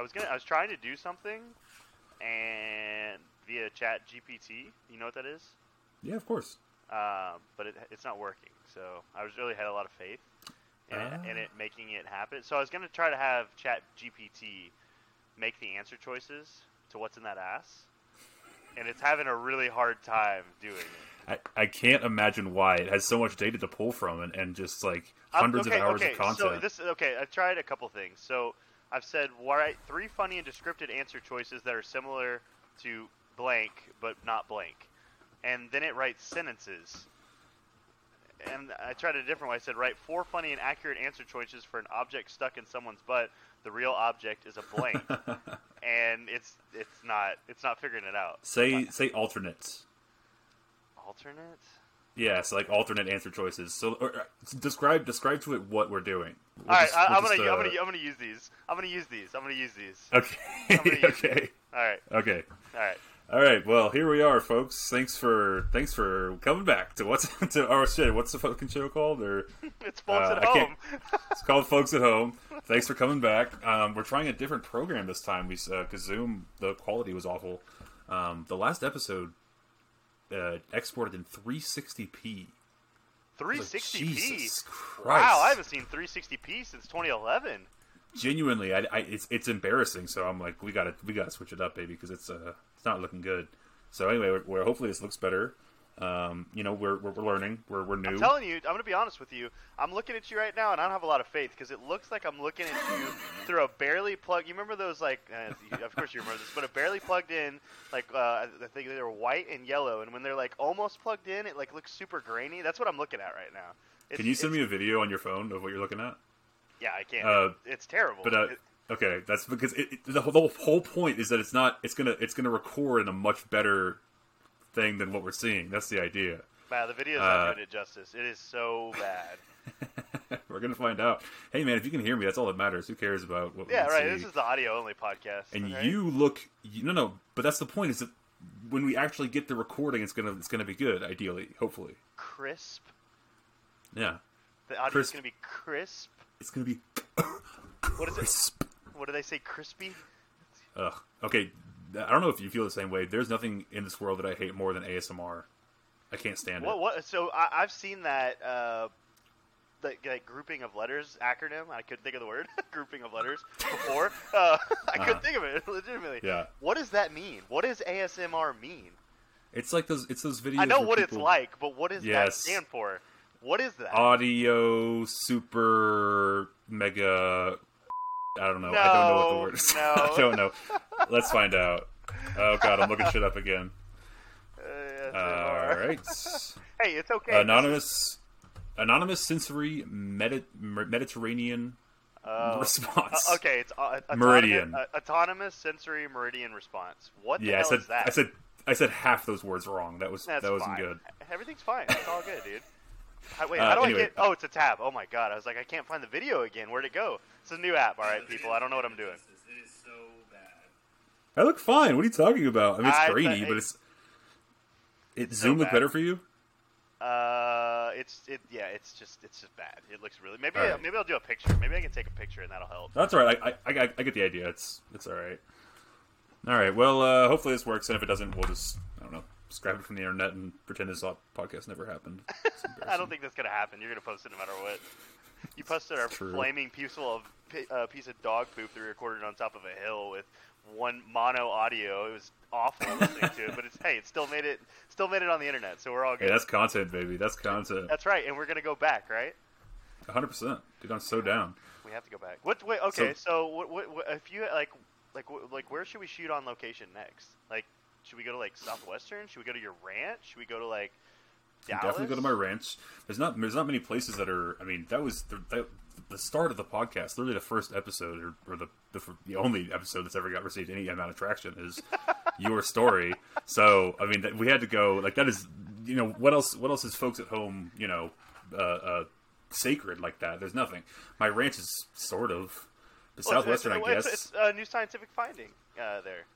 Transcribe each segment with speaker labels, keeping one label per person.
Speaker 1: I was gonna. I was trying to do something, and via Chat GPT. You know what that is?
Speaker 2: Yeah, of course.
Speaker 1: Uh, but it, it's not working. So I was really had a lot of faith in, it, in
Speaker 2: Ah.
Speaker 1: it making it happen. So I was gonna try to have Chat GPT make the answer choices to what's in that ass, and it's having a really hard time doing it.
Speaker 2: I, I can't imagine why it has so much data to pull from and, and just like
Speaker 1: Um,
Speaker 2: hundreds
Speaker 1: okay,
Speaker 2: of hours
Speaker 1: okay,
Speaker 2: of content.
Speaker 1: So this okay, I tried a couple things. So I've said write three funny and descriptive answer choices that are similar to blank but not blank, and then it writes sentences. And I tried a different way. I said write four funny and accurate answer choices for an object stuck in someone's butt. The real object is a blank, and it's it's not it's not figuring it out.
Speaker 2: say say alternates.
Speaker 1: Alternate.
Speaker 2: Yeah, so like alternate answer choices. So or, uh, describe describe to it what we're doing. We'll
Speaker 1: All right,
Speaker 2: just-
Speaker 1: I,
Speaker 2: we'll
Speaker 1: I'm gonna I'm
Speaker 2: uh,
Speaker 1: gonna I'm gonna use these. I'm gonna use these. I'm gonna use these.
Speaker 2: Okay. okay.
Speaker 1: All right,
Speaker 2: Okay.
Speaker 1: all right.
Speaker 2: All right. Well, here we are, folks. Thanks for thanks for coming back to what's to our shit. What's the fucking show called? Or
Speaker 1: It's folks
Speaker 2: Uh,
Speaker 1: at home.
Speaker 2: it's called Folks at Home. Thanks for coming back. Um, we're trying a different program this time. We because Zoom the quality was awful. Um, the last episode uh, exported in 360p.
Speaker 1: 360p.
Speaker 2: Jesus Christ.
Speaker 1: wow, I haven't seen 360p since 2011.
Speaker 2: genuinely, I, I, it's it's embarrassing. So I'm like, we gotta we gotta switch it up, baby, because it's uh it's not looking good. So anyway, we're, we're hopefully this looks better. Um, you know, we're we're, learning. We're we're new.
Speaker 1: I'm telling you, I'm gonna be honest with you. I'm looking at you right now, and I don't have a lot of faith because it looks like I'm looking at you through a barely plugged. You remember those like? Uh, of course you remember this, but a barely plugged in, like uh, I think they were white and yellow, and when they're like almost plugged in, it like looks super grainy. That's what I'm looking at right now. It's,
Speaker 2: Can you send me a video on your phone of what you're looking at?
Speaker 1: Yeah, I can.
Speaker 2: uh,
Speaker 1: it's terrible.
Speaker 2: But uh,
Speaker 1: It-
Speaker 2: okay, that's because it, it, the, whole- the whole point is that it's not. It's gonna it's gonna record in a much better thing than what we're seeing. That's the idea.
Speaker 1: wow, the video's
Speaker 2: uh,
Speaker 1: not doing it justice. It is so bad.
Speaker 2: we're gonna find out. Hey man, if you can hear me, that's all that matters. Who cares about what?
Speaker 1: yeah, right.
Speaker 2: see?
Speaker 1: This is the audio only podcast.
Speaker 2: and you look. You, no, no. But that's the point. Is that when we actually get the recording, it's gonna it's gonna be good. Ideally, hopefully.
Speaker 1: crisp.
Speaker 2: Yeah,
Speaker 1: The audio's
Speaker 2: Crisp.
Speaker 1: gonna be crisp.
Speaker 2: it's gonna be.
Speaker 1: What is it? What do they say? Crispy.
Speaker 2: Ugh. Okay, I don't know if you feel the same way. There's nothing in this world that I hate more than ASMR. I can't stand
Speaker 1: What?
Speaker 2: it.
Speaker 1: What? So I, I've seen that. Uh, the like, grouping of letters acronym. I couldn't think of the word. grouping of letters before. Uh, I couldn't
Speaker 2: Uh-huh.
Speaker 1: think of it legitimately.
Speaker 2: Yeah,
Speaker 1: What does that mean? What does ASMR mean?
Speaker 2: it's like those. It's those videos.
Speaker 1: I know what it's like, but what does that stand for? What is that?
Speaker 2: Audio super mega. I don't know. I don't know what the word is.
Speaker 1: no.
Speaker 2: I don't know. Let's find out. Oh god, I'm looking shit up again.
Speaker 1: Uh,
Speaker 2: All
Speaker 1: ASMR.
Speaker 2: right.
Speaker 1: Hey, it's okay.
Speaker 2: Anonymous, anonymous sensory Medi- Mediterranean
Speaker 1: Oh.
Speaker 2: response.
Speaker 1: Uh, okay, it's uh, autonomous,
Speaker 2: Meridian.
Speaker 1: uh, autonomous sensory meridian response. What the
Speaker 2: Yeah, I
Speaker 1: hell
Speaker 2: said
Speaker 1: is that?
Speaker 2: I said I said half those words wrong. That was
Speaker 1: That's
Speaker 2: that wasn't
Speaker 1: fine.
Speaker 2: good.
Speaker 1: Everything's fine. It's all good, dude. How, wait,
Speaker 2: Uh,
Speaker 1: how do
Speaker 2: anyway.
Speaker 1: I get? Oh, it's a tab. Oh my god! I was like, I can't find the video again. Where'd it go? It's a new app. All right, people. I don't know what I'm doing.
Speaker 3: It is so bad.
Speaker 2: I look fine. What are you talking about? I mean, it's
Speaker 1: I-
Speaker 2: grainy,
Speaker 1: but
Speaker 2: but
Speaker 1: it-
Speaker 2: it's it
Speaker 1: so
Speaker 2: Zoom look better for you.
Speaker 1: Uh, it's it. Yeah, it's just it's just bad. It looks really. Maybe
Speaker 2: All right.
Speaker 1: maybe I'll do a picture. Maybe I can take a picture and that'll help.
Speaker 2: That's all right. I, I, I, I get the idea. It's it's all right. All right. Well, uh, hopefully this works, and if it doesn't, we'll just I don't know, just grab it from the internet and pretend this podcast never happened.
Speaker 1: I don't think that's gonna happen. You're gonna post it no matter what. You posted
Speaker 2: a
Speaker 1: flaming piece of uh, piece of dog poop that we recorded on top of a hill with one mono audio. It was awful listening to it, but it's hey, it still made it still made it on the internet, so we're all
Speaker 2: Hey,
Speaker 1: good.
Speaker 2: that's content, baby. That's content.
Speaker 1: That's right, and we're gonna go back, right?
Speaker 2: 100. percent Dude, I'm so down.
Speaker 1: We have to go back. What? Wait. Okay. So, what, what, what? If you like, like, like, where should we shoot on location next? Like, should we go to like Southwestern? Should we go to your ranch? Should we go to like Dallas?
Speaker 2: definitely go to my ranch. There's not there's not many places that are. I mean, that was the, the, the start of the podcast. Literally, the first episode or, or the, the the only episode that's ever got received any amount of traction is your story. So I mean, that, we had to go. Like that is you know what else? What else is folks at home? You know, uh, uh, sacred like that. There's nothing. My ranch is sort of. The
Speaker 1: Well,
Speaker 2: Southwestern,
Speaker 1: it's,
Speaker 2: I
Speaker 1: it's,
Speaker 2: guess.
Speaker 1: It's, a new scientific finding uh, there.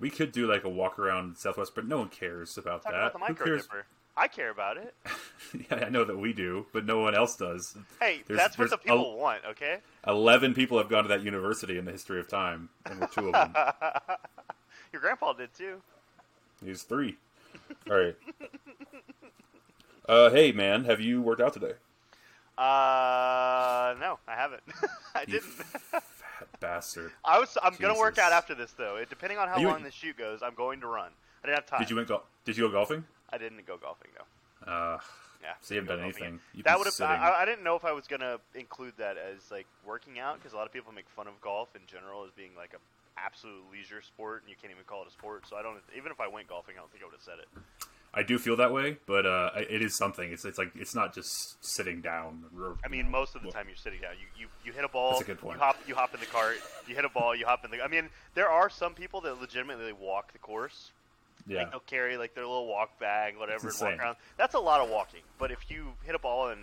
Speaker 2: We could do like a walk around Southwest, but no one cares about
Speaker 1: Talk
Speaker 2: that.
Speaker 1: about
Speaker 2: Who cares?
Speaker 1: dipper. I care about it.
Speaker 2: yeah, I know that we do, but no one else does.
Speaker 1: Hey,
Speaker 2: There's-
Speaker 1: that's what the people want. Okay.
Speaker 2: Eleven people have gone to that university in the history of time, and we're two of them.
Speaker 1: Your grandpa did too.
Speaker 2: He's three. All right. Uh, hey man, have you worked out today?
Speaker 1: Uh, no, I haven't. I
Speaker 2: You
Speaker 1: didn't.
Speaker 2: Bastard.
Speaker 1: I was. I'm gonna work out after this though. It, depending on how
Speaker 2: you-
Speaker 1: long the shoot goes, I'm going to run. I didn't have time.
Speaker 2: Did you went go- Did you go golfing?
Speaker 1: I didn't go golfing though.
Speaker 2: Uh,
Speaker 1: Yeah.
Speaker 2: so you haven't done anything.
Speaker 1: That would have. I, I didn't know if I was gonna include that as like working out because a lot of people make fun of golf in general as being like a absolute leisure sport, and you can't even call it a sport. So I don't. Even if I went golfing, I don't think I would have said it.
Speaker 2: I do feel that way, but uh, it is something. It's it's like it's not just sitting down. or,
Speaker 1: I mean,
Speaker 2: know,
Speaker 1: most of the
Speaker 2: well,
Speaker 1: time you're sitting down. You you, you hit a ball.
Speaker 2: That's a good point.
Speaker 1: You hop you hop in the cart. You hit a ball. You hop in the. I mean, there are some people that legitimately walk the course.
Speaker 2: Yeah,
Speaker 1: Like they'll carry like their little walk bag, whatever, and walk around. That's a lot of walking. But if you hit a ball and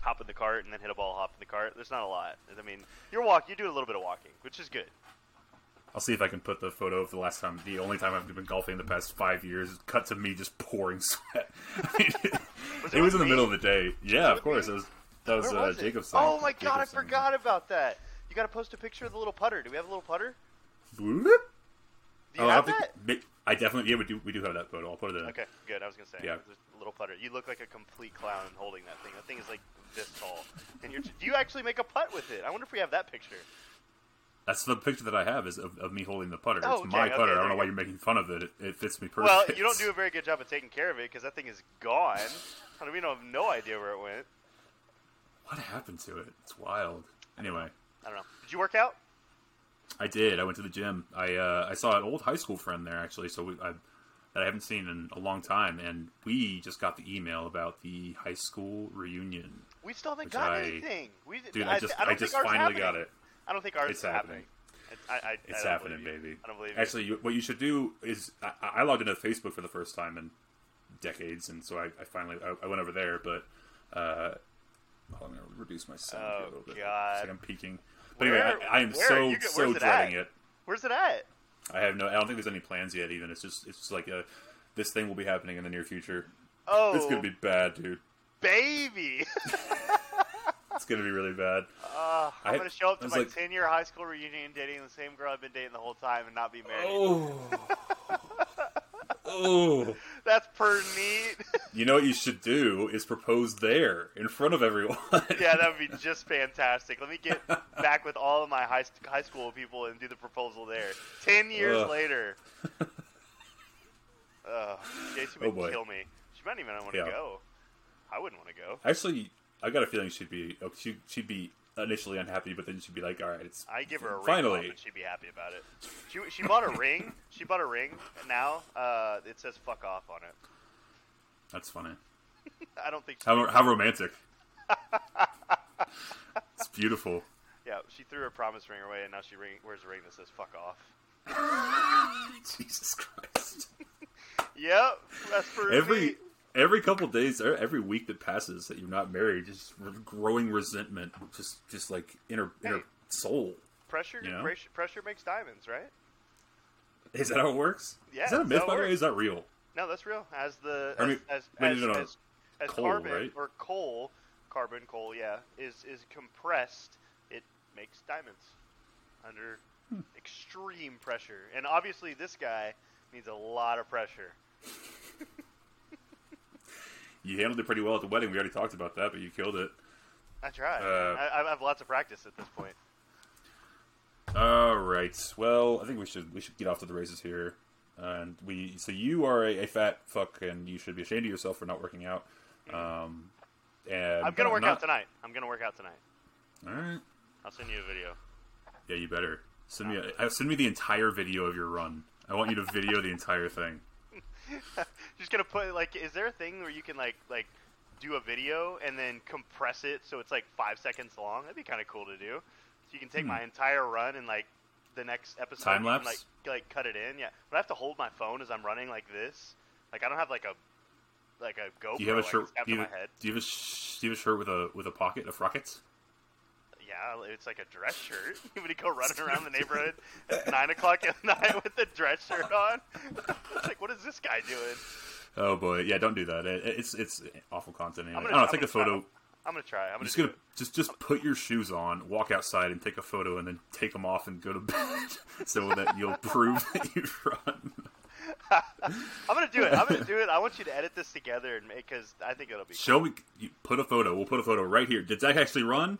Speaker 1: hop in the cart, and then hit a ball, hop in the cart, there's not a lot. I mean, you're walk. You do a little bit of walking, which is good.
Speaker 2: I'll see if I can put the photo of the last time, the only time I've been golfing in the past five years. Cut to me just pouring sweat. I mean,
Speaker 1: Was
Speaker 2: it
Speaker 1: it
Speaker 2: was in the middle of the day. Yeah, of course.
Speaker 1: me?
Speaker 2: It was, that was,
Speaker 1: Where
Speaker 2: uh,
Speaker 1: was
Speaker 2: thing.
Speaker 1: Oh my god, I forgot about that. You got to post a picture of the little putter. Do we have a little putter?
Speaker 2: Whoop.
Speaker 1: Do you
Speaker 2: Oh, I
Speaker 1: have that?
Speaker 2: I definitely yeah we do we do have that photo. I'll put it in.
Speaker 1: Okay, good. I was gonna say,
Speaker 2: Yeah.
Speaker 1: a little putter. You look like a complete clown holding that thing. That thing is like this tall, and you're. Do you actually make a putt with it? I wonder if we have that picture.
Speaker 2: That's the picture that I have is of, of me holding the putter.
Speaker 1: Oh,
Speaker 2: it's
Speaker 1: okay,
Speaker 2: my
Speaker 1: okay,
Speaker 2: putter. I don't know why you're making fun of it. It, it fits me perfect.
Speaker 1: Well, you don't do a very good job of taking care of it because that thing is gone. I mean, we don't have no idea where it went.
Speaker 2: What happened to it? It's wild. Anyway,
Speaker 1: I don't know. Did you work out?
Speaker 2: I did. I went to the gym. I uh, I saw an old high school friend there actually. So we, I, that I haven't seen in a long time, and we just got the email about the high school reunion.
Speaker 1: We still haven't got
Speaker 2: I-
Speaker 1: anything. We,
Speaker 2: Dude,
Speaker 1: I,
Speaker 2: I just
Speaker 1: I,
Speaker 2: I just finally
Speaker 1: happening.
Speaker 2: got it.
Speaker 1: I don't think ours
Speaker 2: It's
Speaker 1: is happening.
Speaker 2: happening.
Speaker 1: I, I,
Speaker 2: It's
Speaker 1: I
Speaker 2: happening, baby.
Speaker 1: I don't believe you.
Speaker 2: Actually, you, what you should do is I, I logged into Facebook for the first time in decades, and so I, I finally I, I went over there. But uh, I'm gonna reduce my sound
Speaker 1: Oh,
Speaker 2: a little bit.
Speaker 1: God.
Speaker 2: Like I'm peeking. But
Speaker 1: Where-
Speaker 2: anyway, I, I am so
Speaker 1: You
Speaker 2: so
Speaker 1: it
Speaker 2: dreading
Speaker 1: at?
Speaker 2: it.
Speaker 1: Where's it at?
Speaker 2: I have no. I don't think there's any plans yet. Even it's just it's just like a this thing will be happening in the near future.
Speaker 1: Oh,
Speaker 2: It's gonna be bad, dude.
Speaker 1: baby.
Speaker 2: It's gonna be really bad.
Speaker 1: Uh, Uh, I'm
Speaker 2: I-
Speaker 1: gonna show up to my
Speaker 2: like-
Speaker 1: 10 year high school reunion dating the same girl I've been dating the whole time and not be married.
Speaker 2: Oh, oh.
Speaker 1: That's per neat.
Speaker 2: You know what you should do is propose there in front of everyone.
Speaker 1: yeah, that would be just fantastic. Let me get back with all of my high, high school people and do the proposal there. 10 years
Speaker 2: Ugh.
Speaker 1: later. Ugh, Jason
Speaker 2: Oh,
Speaker 1: would
Speaker 2: boy.
Speaker 1: kill me. She might even want to
Speaker 2: Yeah.
Speaker 1: go. I wouldn't want to go.
Speaker 2: Actually, I got a feeling she'd be oh, she, she'd be initially unhappy, but then she'd be like, "All right, it's
Speaker 1: I give her a ring
Speaker 2: finally."
Speaker 1: bump and she'd be happy about it. She she bought a ring. She bought a ring. And now uh, it says "fuck off" on it.
Speaker 2: That's funny.
Speaker 1: I don't think.
Speaker 2: How how romantic. it's beautiful.
Speaker 1: Yeah, she threw her promise ring away, and now she ring, wears a ring that says "fuck off."
Speaker 2: Jesus Christ.
Speaker 1: Yep, that's for
Speaker 2: Every
Speaker 1: me.
Speaker 2: Every couple days, or every week that passes that you're not married, just re- growing resentment, just just like inner inner soul.
Speaker 1: pressure,
Speaker 2: you know?
Speaker 1: pressure. Pressure makes diamonds, right?
Speaker 2: Is that how it works?
Speaker 1: Yeah,
Speaker 2: Is that a myth, by the way? Is that real?
Speaker 1: No, that's real. As the
Speaker 2: I
Speaker 1: as
Speaker 2: mean,
Speaker 1: as,
Speaker 2: wait,
Speaker 1: as,
Speaker 2: no, no,
Speaker 1: as, as
Speaker 2: coal,
Speaker 1: carbon
Speaker 2: right?
Speaker 1: or coal, carbon coal, yeah, is is compressed, it makes diamonds under
Speaker 2: Hmm.
Speaker 1: extreme pressure. And obviously, this guy needs a lot of pressure.
Speaker 2: You handled it pretty well at the wedding. We already talked about that, but you killed it.
Speaker 1: I tried.
Speaker 2: Uh,
Speaker 1: I, I have lots of practice at this point.
Speaker 2: All right. Well, I think we should we should get off to the races here. And we so you are a, a fat fuck, and you should be ashamed of yourself for not working out. Um, and
Speaker 1: I'm gonna work
Speaker 2: not-
Speaker 1: out tonight. I'm gonna work out tonight.
Speaker 2: All right.
Speaker 1: I'll send you a video.
Speaker 2: Yeah, you better send me a, uh, send me the entire video of your run. I want you to video the entire thing.
Speaker 1: Just gonna put like, is there a thing where you can like like do a video and then compress it so it's like five seconds long? That'd be kind of cool to do. So you can take
Speaker 2: Hmm.
Speaker 1: my entire run and like the next episode,
Speaker 2: Time lapse?
Speaker 1: like like cut it in. Yeah, but I have to hold my phone as I'm running like this. Like I don't have like a like a GoPro
Speaker 2: Do you have a shirt?
Speaker 1: strapped
Speaker 2: Do you
Speaker 1: my head.
Speaker 2: do you have a do you have a shirt with a with a pocket of rockets?
Speaker 1: Yeah, it's like a dress shirt. You would go running around the neighborhood at nine o'clock at night with a dress shirt on. it's like, what is this guy doing?
Speaker 2: Oh boy, yeah, don't do that. It, it's it's awful content. Anyway.
Speaker 1: I'm
Speaker 2: I
Speaker 1: gonna-
Speaker 2: don't know, take a
Speaker 1: gonna
Speaker 2: photo.
Speaker 1: I'm gonna try. I'm gonna
Speaker 2: Just gonna
Speaker 1: it.
Speaker 2: just just put your shoes on, walk outside, and take a photo, and then take them off and go to bed, so that you'll prove that you run.
Speaker 1: I'm gonna do it. I'm gonna do it. I want you to edit this together and make because I think it'll be.
Speaker 2: Show me. You put a photo. We'll put a photo right here. Did Zach actually run?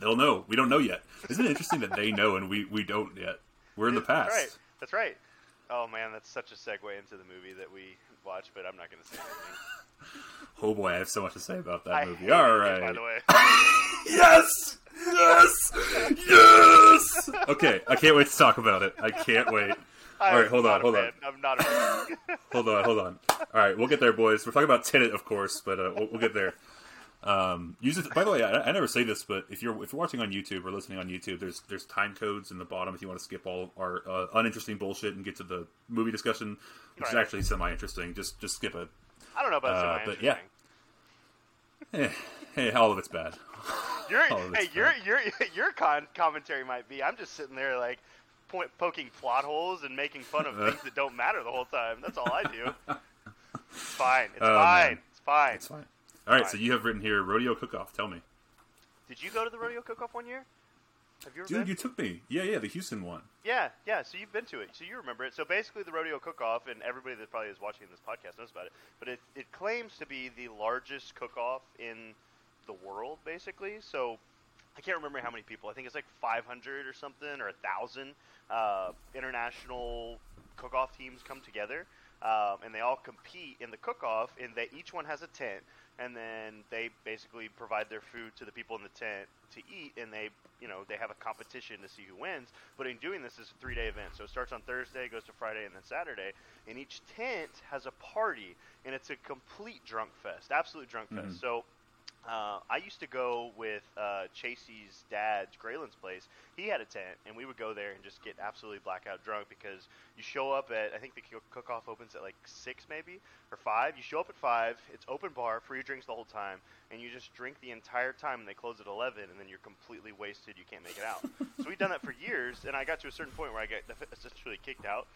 Speaker 2: They'll know. We don't know yet. Isn't it interesting that they know and we, we don't yet? We're in the past.
Speaker 1: That's right. That's right. Oh man, that's such a segue into the movie that we watched, but I'm not gonna say anything.
Speaker 2: Oh boy, I have so much to say about that
Speaker 1: I
Speaker 2: movie. All
Speaker 1: it. By the way,
Speaker 2: Yes! Yes! Yes! Okay, I can't wait to talk about it. I can't wait. All right, hold on, hold on.
Speaker 1: I'm not a.
Speaker 2: Hold on, hold on. All right, we'll get there, boys. We're talking about Tenet, of course, but uh, we'll, we'll get there. Um, use it. By the way, I, I never say this, but if you're if you're watching on YouTube or listening on YouTube, there's there's time codes in the bottom if you want to skip all our uh, uninteresting bullshit and get to the movie discussion, which is actually semi interesting. Just just skip it.
Speaker 1: I don't know about
Speaker 2: Uh,
Speaker 1: semi
Speaker 2: but yeah. Eh, hey, all of it's bad.
Speaker 1: Your
Speaker 2: that's
Speaker 1: hey, your your your con- commentary might be. I'm just sitting there like point, poking plot holes and making fun of things that don't matter the whole time. That's all I do. It's fine. It's
Speaker 2: Oh,
Speaker 1: fine. It's fine.
Speaker 2: It's fine. All right, so you have written here rodeo cook off. Tell me,
Speaker 1: Did you go to the rodeo cook-off one year? Have you ever
Speaker 2: dude,
Speaker 1: been?
Speaker 2: you took me. Yeah, yeah, the Houston one.
Speaker 1: Yeah, yeah. So you've been to it, so you remember it. So basically, the rodeo cook-off, and everybody that probably is watching this podcast knows about it. But it it claims to be the largest cook-off in the world, basically. So I can't remember how many people. I think it's like 500 or something, or a thousand uh, international cook-off teams come together, um, and they all compete in the cook-off. And they each one has a tent, and then they basically provide their food to the people in the tent to eat, and they, you know, they have a competition to see who wins. But in doing this, it's a three-day event, so it starts on Thursday, goes to Friday, and then Saturday. And each tent has a party, and it's a complete drunk fest, absolute drunk fest. Mm-hmm. So. Uh, I used to go with uh, Chasey's dad, Grayland's place. He had a tent, and we would go there and just get absolutely blackout drunk because you show up at I think the cook off opens at like six maybe or five. You show up at five. It's open bar, free drinks the whole time, and you just drink the entire time. And they close at eleven, and then you're completely wasted. You can't make it out. so we've done that for years, and I got to a certain point where I got essentially kicked out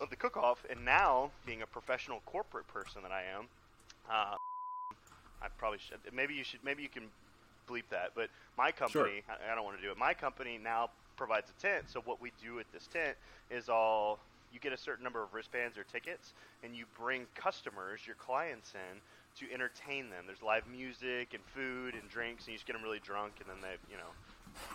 Speaker 1: of the cook off. And now, being a professional corporate person that I am. Uh, I probably should. Maybe you should. Maybe you can bleep that. But my company, I, I don't want to do it. My company now provides a tent. So what we do at this tent is all you get a certain number of wristbands or tickets, and you bring customers, your clients in to entertain them. There's live music and food and drinks, and you just get them really drunk, and then they, you know,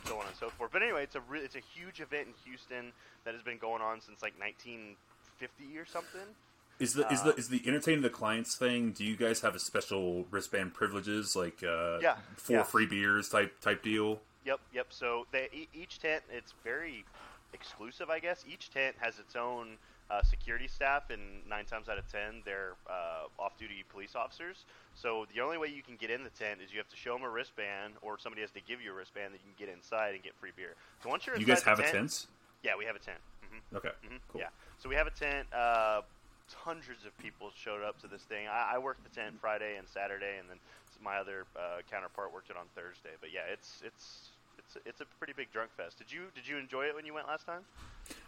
Speaker 1: so on and so forth. But anyway, it's a re- it's a huge event in Houston that has been going on since like 1950 or something.
Speaker 2: Is the is
Speaker 1: Uh,
Speaker 2: the is the entertaining the clients thing? Do you guys have a special wristband privileges like uh,
Speaker 1: Yeah,
Speaker 2: four
Speaker 1: yeah.
Speaker 2: free beers type type deal?
Speaker 1: Yep, yep. So they, each tent, it's very exclusive, I guess. Each tent has its own uh, security staff, and nine times out of ten, they're uh, off-duty police officers. So the only way you can get in the tent is you have to show them a wristband, or somebody has to give you a wristband that you can get inside and get free beer. So once you're
Speaker 2: You guys
Speaker 1: the
Speaker 2: have a
Speaker 1: tent,
Speaker 2: tent?
Speaker 1: yeah, we have a tent. hmm
Speaker 2: Okay,
Speaker 1: Mhm,
Speaker 2: cool.
Speaker 1: Yeah. So we have a tent. Uh, hundreds of people showed up to this thing. I, I worked the tent Friday and Saturday, and then my other uh, counterpart worked it on Thursday. But yeah, it's it's it's it's a pretty big drunk fest. Did you did you enjoy it when you went last time?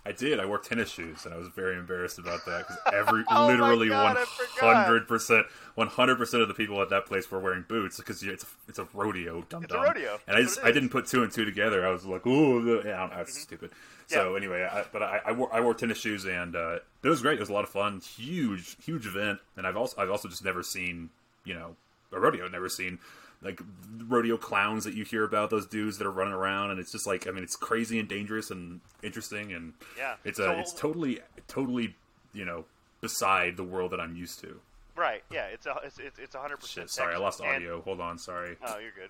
Speaker 2: I did. I wore tennis shoes, and I was very embarrassed about that because every
Speaker 1: Oh
Speaker 2: literally one hundred percent, one hundred percent of the people at that place were wearing boots because it's a, it's a rodeo. Dum
Speaker 1: It's a rodeo.
Speaker 2: and I just I didn't put two and two together. I was like, ooh, yeah, I don't know, that's stupid. So. Anyway, I, but I, I wore I wore tennis shoes, and uh, it was great. It was a lot of fun. Huge, huge event, and I've also I've also just never seen you know a rodeo. I've never seen like rodeo clowns that you hear about those dudes that are running around and it's just like i mean it's crazy and dangerous and interesting and
Speaker 1: Yeah.
Speaker 2: it's a,
Speaker 1: So-
Speaker 2: it's totally totally you know beside the world that i'm used to
Speaker 1: Right. Yeah. It's a it's it's it's a hundred percent.
Speaker 2: Sorry i lost
Speaker 1: And-
Speaker 2: audio hold on sorry
Speaker 1: Oh, you're good.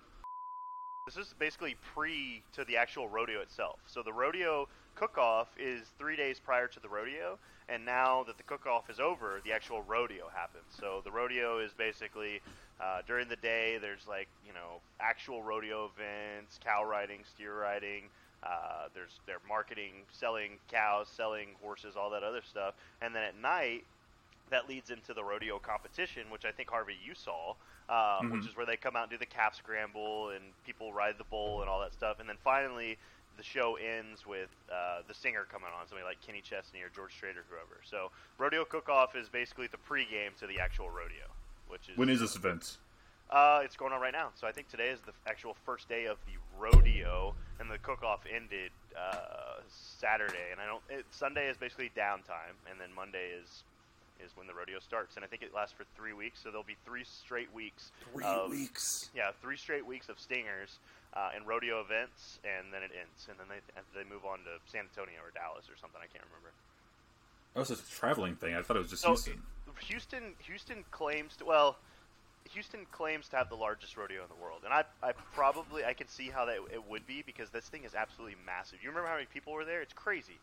Speaker 1: This is basically pre to the actual rodeo itself. So the rodeo cook-off is three days prior to the rodeo, and now that the cook-off is over, the actual rodeo happens. So the rodeo is basically uh, during the day. There's like you know actual rodeo events, cow riding, steer riding. Uh, there's they're marketing, selling cows, selling horses, all that other stuff, and then at night that leads into the rodeo competition, which I think Harvey you saw, uh, which
Speaker 2: Mhm.
Speaker 1: is where they come out and do the calf scramble and people ride the bull and all that stuff, and then finally the show ends with uh, the singer coming on, somebody like Kenny Chesney or George Strait or whoever. So rodeo cook-off is basically the pregame to the actual rodeo, which is
Speaker 2: When is this event?
Speaker 1: uh, it's going on right now. So I think today is the actual first day of the rodeo, and the cook-off ended uh, Saturday. And I don't. It, Sunday is basically downtime, and then Monday is is when the rodeo starts. And I think it lasts for three weeks. So there'll be three straight weeks. of,
Speaker 2: weeks.
Speaker 1: Yeah, three straight weeks of stingers uh, and rodeo events, and then it ends, and then they they move on to San Antonio or Dallas or something. I can't remember.
Speaker 2: Oh, it's a traveling thing. I thought it was just
Speaker 1: So
Speaker 2: Houston.
Speaker 1: Houston, Houston claims to well, Houston claims to have the largest rodeo in the world, and I, I probably I can see how that it would be because this thing is absolutely massive. You remember how many people were there? It's crazy.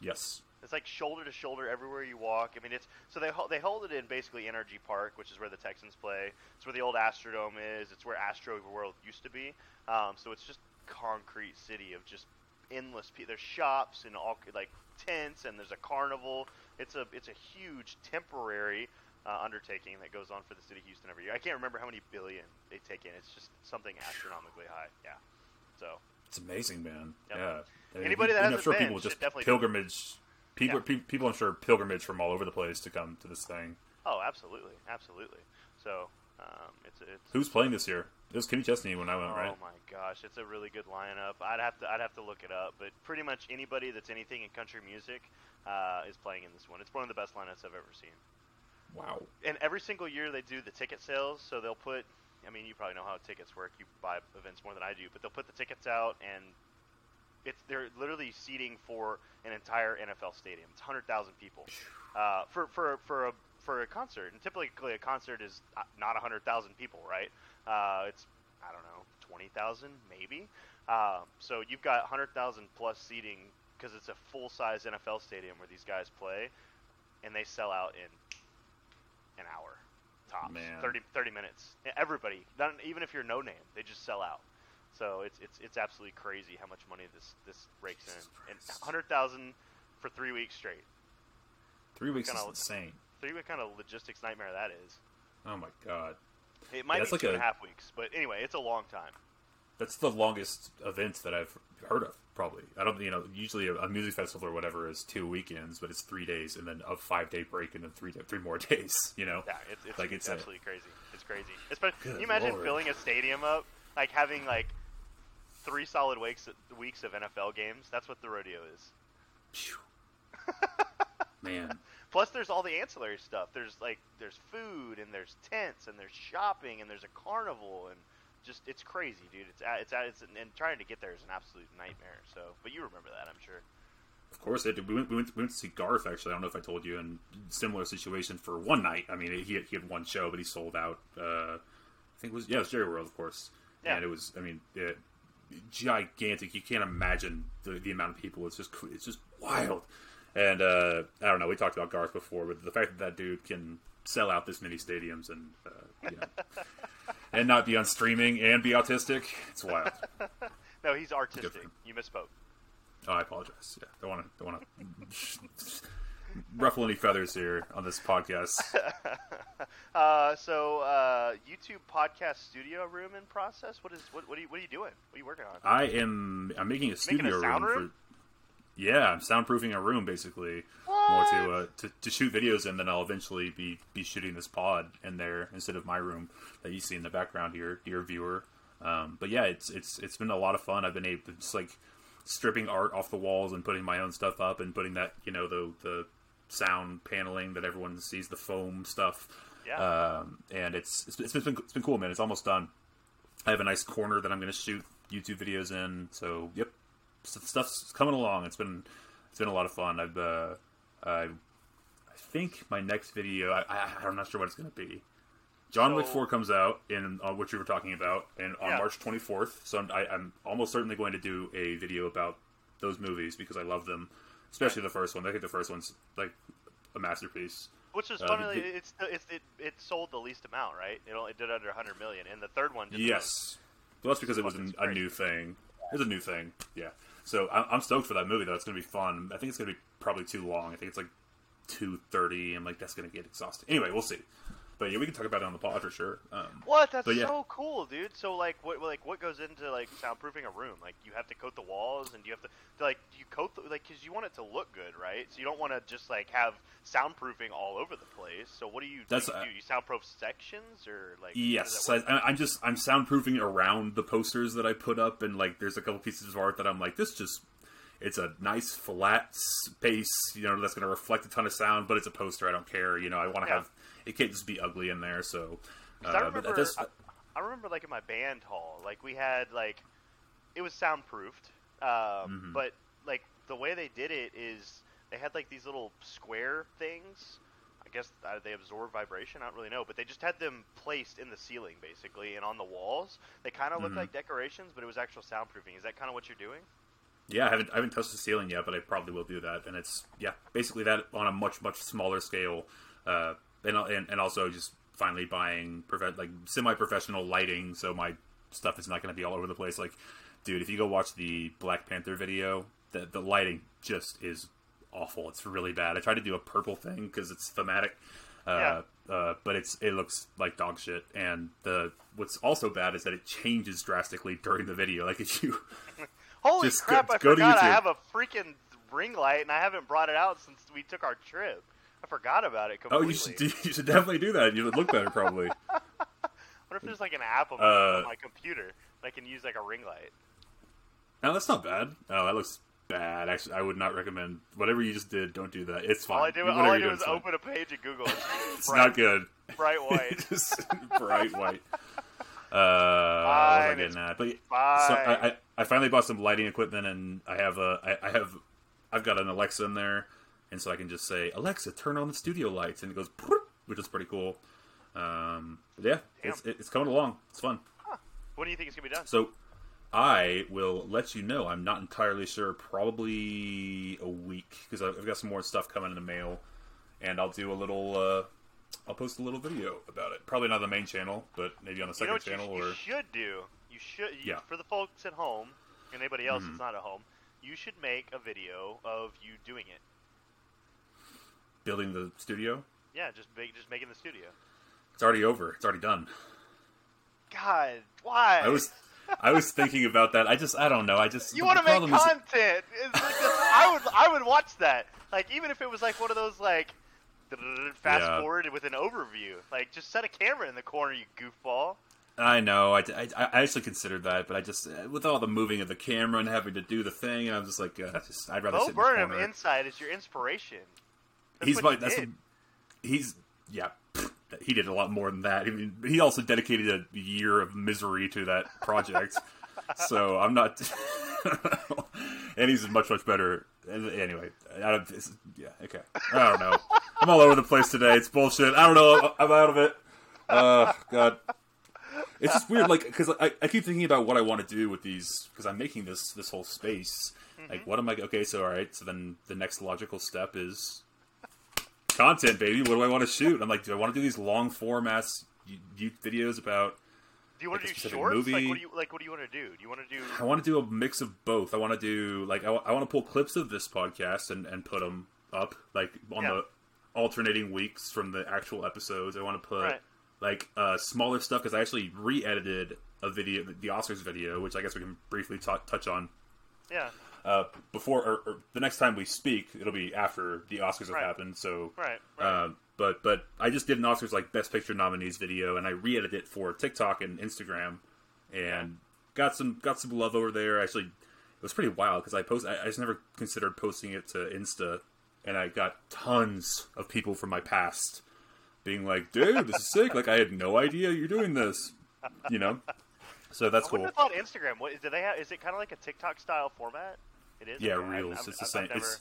Speaker 2: Yes.
Speaker 1: It's like shoulder to shoulder everywhere you walk. I mean, it's so they they hold it in basically NRG Park, which is where the Texans play. It's where the old Astrodome is. It's where Astro World used to be. Um, so it's just concrete city of just endless. Pe- there's shops and all like tents, and there's a carnival. It's a it's a huge temporary uh, undertaking that goes on for the city of Houston every year. I can't remember how many billion they take in. It's just something astronomically high. Yeah. So
Speaker 2: It's amazing, man.
Speaker 1: Yep.
Speaker 2: Yeah. I mean,
Speaker 1: Anybody that
Speaker 2: I'm
Speaker 1: hasn't
Speaker 2: sure
Speaker 1: been
Speaker 2: people just
Speaker 1: definitely do
Speaker 2: pilgrimage. People,
Speaker 1: Yeah.
Speaker 2: pe- people, I'm sure pilgrimage from all over the place to come to this thing.
Speaker 1: oh, absolutely, absolutely. So um, it's it's
Speaker 2: Who's playing this year? It was Kenny Chesney when I went,
Speaker 1: Oh
Speaker 2: right?
Speaker 1: my gosh, it's a really good lineup. I'd have to I'd have to look it up, but pretty much anybody that's anything in country music uh, is playing in this one. It's one of the best lineups I've ever seen.
Speaker 2: Wow.
Speaker 1: And every single year they do the ticket sales, so they'll put. I mean, you probably know how tickets work. You buy events more than I do, but they'll put the tickets out, and it's they're literally seating for an entire NFL stadium. It's hundred thousand people uh, for for for a for a concert. And typically, a concert is uh, not hundred thousand people, right? Uh, it's I don't know, twenty thousand maybe. Um, so you've got hundred thousand plus seating because it's a full size NFL stadium where these guys play, and they sell out in an hour tops,
Speaker 2: Man.
Speaker 1: 30, 30 minutes. Everybody, not, even if you're no name, they just sell out. So it's it's it's absolutely crazy how much money this this rakes
Speaker 2: Jesus
Speaker 1: in, and hundred thousand for three weeks straight.
Speaker 2: Three weeks is
Speaker 1: Kinda-
Speaker 2: insane.
Speaker 1: Three what kind of logistics nightmare that is.
Speaker 2: Oh my god.
Speaker 1: It might
Speaker 2: that's
Speaker 1: be
Speaker 2: like
Speaker 1: two and
Speaker 2: a-
Speaker 1: a half weeks, but anyway, it's a long time.
Speaker 2: That's the longest event that I've heard of. Probably. I don't. You know, usually a, a music festival or whatever is two weekends, but it's three days and then a five day break and then three three more days. You know.
Speaker 1: Yeah, it's, it's,
Speaker 2: Like,
Speaker 1: it's
Speaker 2: it's a-
Speaker 1: absolutely crazy. It's crazy. Especially, can you imagine
Speaker 2: Lord.
Speaker 1: filling a stadium up, like having like three solid weeks weeks of NFL games? That's what the rodeo is.
Speaker 2: Man.
Speaker 1: Plus, there's all the ancillary stuff. There's like there's food and there's tents and there's shopping and there's a carnival and just it's crazy, dude. It's it's it's and trying to get there is an absolute nightmare. So, but you remember that, I'm sure.
Speaker 2: Of course, it, we, went, we, went, we went to see Garth. Actually, I don't know if I told you. In similar situation for one night. I mean, he had, he had one show, but he sold out. Uh, I think it was yeah, it was Jerry World, of course.
Speaker 1: Yeah.
Speaker 2: And it was, I mean, it, gigantic. You can't imagine the, the amount of people. It's just it's just wild. And uh, I don't know. We talked about Garth before, but the fact that that dude can sell out this many stadiums and uh, you know, and not be on streaming and be autistic, it's wild.
Speaker 1: No, he's artistic. You misspoke.
Speaker 2: Oh, I apologize. Yeah, don't want to don't want to ruffle any feathers here on this podcast.
Speaker 1: Uh, so uh, YouTube podcast studio room in process. What is what? What are you What are you doing? What are you working on?
Speaker 2: I am I'm making a
Speaker 1: Making a
Speaker 2: studio room,
Speaker 1: room?
Speaker 2: for yeah, I'm soundproofing a room basically more to, uh, to to shoot videos in. Then I'll eventually be be shooting this pod in there instead of my room that you see in the background here, dear viewer. Um, but yeah, it's it's it's been a lot of fun. I've been able to just like stripping art off the walls and putting my own stuff up and putting that you know the the sound paneling that everyone sees the foam stuff.
Speaker 1: Yeah.
Speaker 2: Um, and it's it's, it's been it's been cool, man. It's almost done. I have a nice corner that I'm going to shoot YouTube videos in. So yep, stuff's coming along. It's been it's been a lot of fun. I've uh, I, I think my next video I, I I'm not sure what it's going to be. John Wick
Speaker 1: So-
Speaker 2: 4 comes out in uh, what you were talking about, and on
Speaker 1: Yeah.
Speaker 2: March 24th. So I'm, I, I'm almost certainly going to do a video about those movies because I love them, especially the first one. I think the first one's like a masterpiece.
Speaker 1: Which is
Speaker 2: uh,
Speaker 1: funny.
Speaker 2: the-
Speaker 1: it's it's it, it sold the least amount, right? It only did under 100 million, and the third one. Did
Speaker 2: Yes. Well, that's because it was an, a new thing. It's a new thing. Yeah. So I'm, I'm stoked for that movie. though. It's going to be fun. I think it's going to be probably too long. I think it's like two thirty, and like that's going to get exhausting. Anyway, we'll see. But yeah, we can talk about it on the pod for sure. Um,
Speaker 1: What? That's
Speaker 2: yeah.
Speaker 1: so cool, dude. So like, what like what goes into like soundproofing a room? Like, you have to coat the walls, and you have to like you coat the, like because you want it to look good, right? So you don't want to just like have soundproofing all over the place. So what do you,
Speaker 2: That's,
Speaker 1: like,
Speaker 2: uh,
Speaker 1: do? You soundproof sections or like?
Speaker 2: Yes? I, I'm just I'm soundproofing around the posters that I put up, and like there's a couple pieces of art that I'm like, this just it's a nice flat space, you know, that's going to reflect a ton of sound, but it's a poster. I don't care, you know. I want to
Speaker 1: Yeah.
Speaker 2: have it can't just be ugly in there. So,
Speaker 1: 'Cause I
Speaker 2: uh,
Speaker 1: remember,
Speaker 2: this,
Speaker 1: I, I remember like in my band hall, like we had like it was soundproofed, um,
Speaker 2: Mhm.
Speaker 1: but like the way they did it is they had like these little square things. I guess uh, they absorb vibration. I don't really know, but they just had them placed in the ceiling basically and on the walls. They kind of looked
Speaker 2: Mhm.
Speaker 1: like decorations, but it was actual soundproofing. Is that kind of what you're doing?
Speaker 2: yeah, I haven't I haven't touched the ceiling yet, but I probably will do that. And it's yeah, basically that on a much much smaller scale, uh, and and, and also just finally buying prof- like semi professional lighting, so my stuff is not going to be all over the place. Like, dude, if you go watch the Black Panther video, the the lighting just is awful. It's really bad. I tried to do a purple thing because it's thematic. Uh, uh, but it's it looks like dog shit, and the what's also bad is that it changes drastically during the video. Like if you
Speaker 1: Holy
Speaker 2: Just
Speaker 1: crap!
Speaker 2: go-
Speaker 1: I
Speaker 2: go to
Speaker 1: forgot I have a freaking ring light, and I haven't brought it out since we took our trip. I forgot about it
Speaker 2: Oh, you should do- you should definitely do that. You would look better, probably.
Speaker 1: What if there's like an app on,
Speaker 2: Uh,
Speaker 1: on my computer that I can use like a ring light?
Speaker 2: no, that's not bad. Oh, that looks bad. Actually, I would not recommend whatever you just did. Don't do that. It's fine.
Speaker 1: All I do,
Speaker 2: Whatever
Speaker 1: all I do is
Speaker 2: fine.
Speaker 1: open a page at Google. It's, bright,
Speaker 2: not good.
Speaker 1: bright white.
Speaker 2: Just bright white. Uh, what was I
Speaker 1: Fine,
Speaker 2: getting
Speaker 1: it's
Speaker 2: at? But so. I, I, I finally bought some lighting equipment, and I have a, I, I have, I've got an Alexa in there, and so I can just say, Alexa, turn on the studio lights, and it goes, which is pretty cool. Um, yeah, it's it's coming along. It's fun.
Speaker 1: When do you think it's gonna be done?
Speaker 2: So I will let you know. I'm not entirely sure. Probably a week because I've got some more stuff coming in the mail, and I'll do a little. Uh, I'll post a little video about it. Probably not on the main channel, but maybe on the
Speaker 1: You know
Speaker 2: second
Speaker 1: what you,
Speaker 2: channel
Speaker 1: you
Speaker 2: or.
Speaker 1: should do? You should. You,
Speaker 2: Yeah.
Speaker 1: For the folks at home and anybody else
Speaker 2: Mhm.
Speaker 1: that's not at home, you should make a video of you doing it.
Speaker 2: Building the studio.
Speaker 1: Yeah, just make, just making the studio.
Speaker 2: It's already over. It's already done.
Speaker 1: God, why?
Speaker 2: I was, I was thinking about that. I just, I don't know. I just.
Speaker 1: You want to make
Speaker 2: problem is-
Speaker 1: content? It's like this- I would, I would watch that. Like even if it was like one of those like fast
Speaker 2: Yeah.
Speaker 1: forward with an overview. Like just set a camera in the corner, you goofball.
Speaker 2: I know. I, I, I actually considered that, but I just with all the moving of the camera and having to do the thing, and I'm just like, uh, just I'd rather
Speaker 1: Bo
Speaker 2: sit in
Speaker 1: Burnham inside is your inspiration.
Speaker 2: He's
Speaker 1: what he
Speaker 2: that's
Speaker 1: did.
Speaker 2: he's yeah he did a lot more than that. I mean, he also dedicated a year of misery to that project. so I'm not, and he's much much better. Anyway, I don't, yeah, okay. I don't know. I'm all over the place today. It's bullshit. I don't know. I'm out of it. Uh, God. It's just weird, like, because I, I keep thinking about what I want to do with these, because I'm making this this whole space. Like, what am I? Okay, so all right, so then the next logical step is content, baby. What do I want to shoot? I'm like, do I want to do these long form ass YouTube videos about?
Speaker 1: Do you want
Speaker 2: like
Speaker 1: to do shorts? Like
Speaker 2: movie.
Speaker 1: what do you like? What do you want to do? Do you want to do?
Speaker 2: I want to do a mix of both. I want to do like I, want to pull clips of this podcast and and put them up like on
Speaker 1: Yeah.
Speaker 2: the alternating weeks from the actual episodes. I want to put
Speaker 1: Right.
Speaker 2: like uh, smaller stuff because I actually re-edited a video, the Oscars video, which I guess we can briefly t- touch on
Speaker 1: Yeah,
Speaker 2: uh, before or, or the next time we speak. It'll be after the Oscars have
Speaker 1: Right.
Speaker 2: happened. So
Speaker 1: right. right.
Speaker 2: uh, but but I just did an Oscars like Best Picture nominees video, and I re-edited it for TikTok and Instagram, and got some got some love over there. Actually, it was pretty wild because I post I, I just never considered posting it to Insta, and I got tons of people from my past being like, "Dude, this is sick!" Like I had no idea you're doing this, you know. So that's
Speaker 1: I
Speaker 2: cool.
Speaker 1: wouldn't thought Instagram. What do they have? Is it kind of like a TikTok style format? It is.
Speaker 2: Yeah,
Speaker 1: Okay,
Speaker 2: reels.
Speaker 1: I've-
Speaker 2: it's the
Speaker 1: I've
Speaker 2: same.
Speaker 1: never-
Speaker 2: It's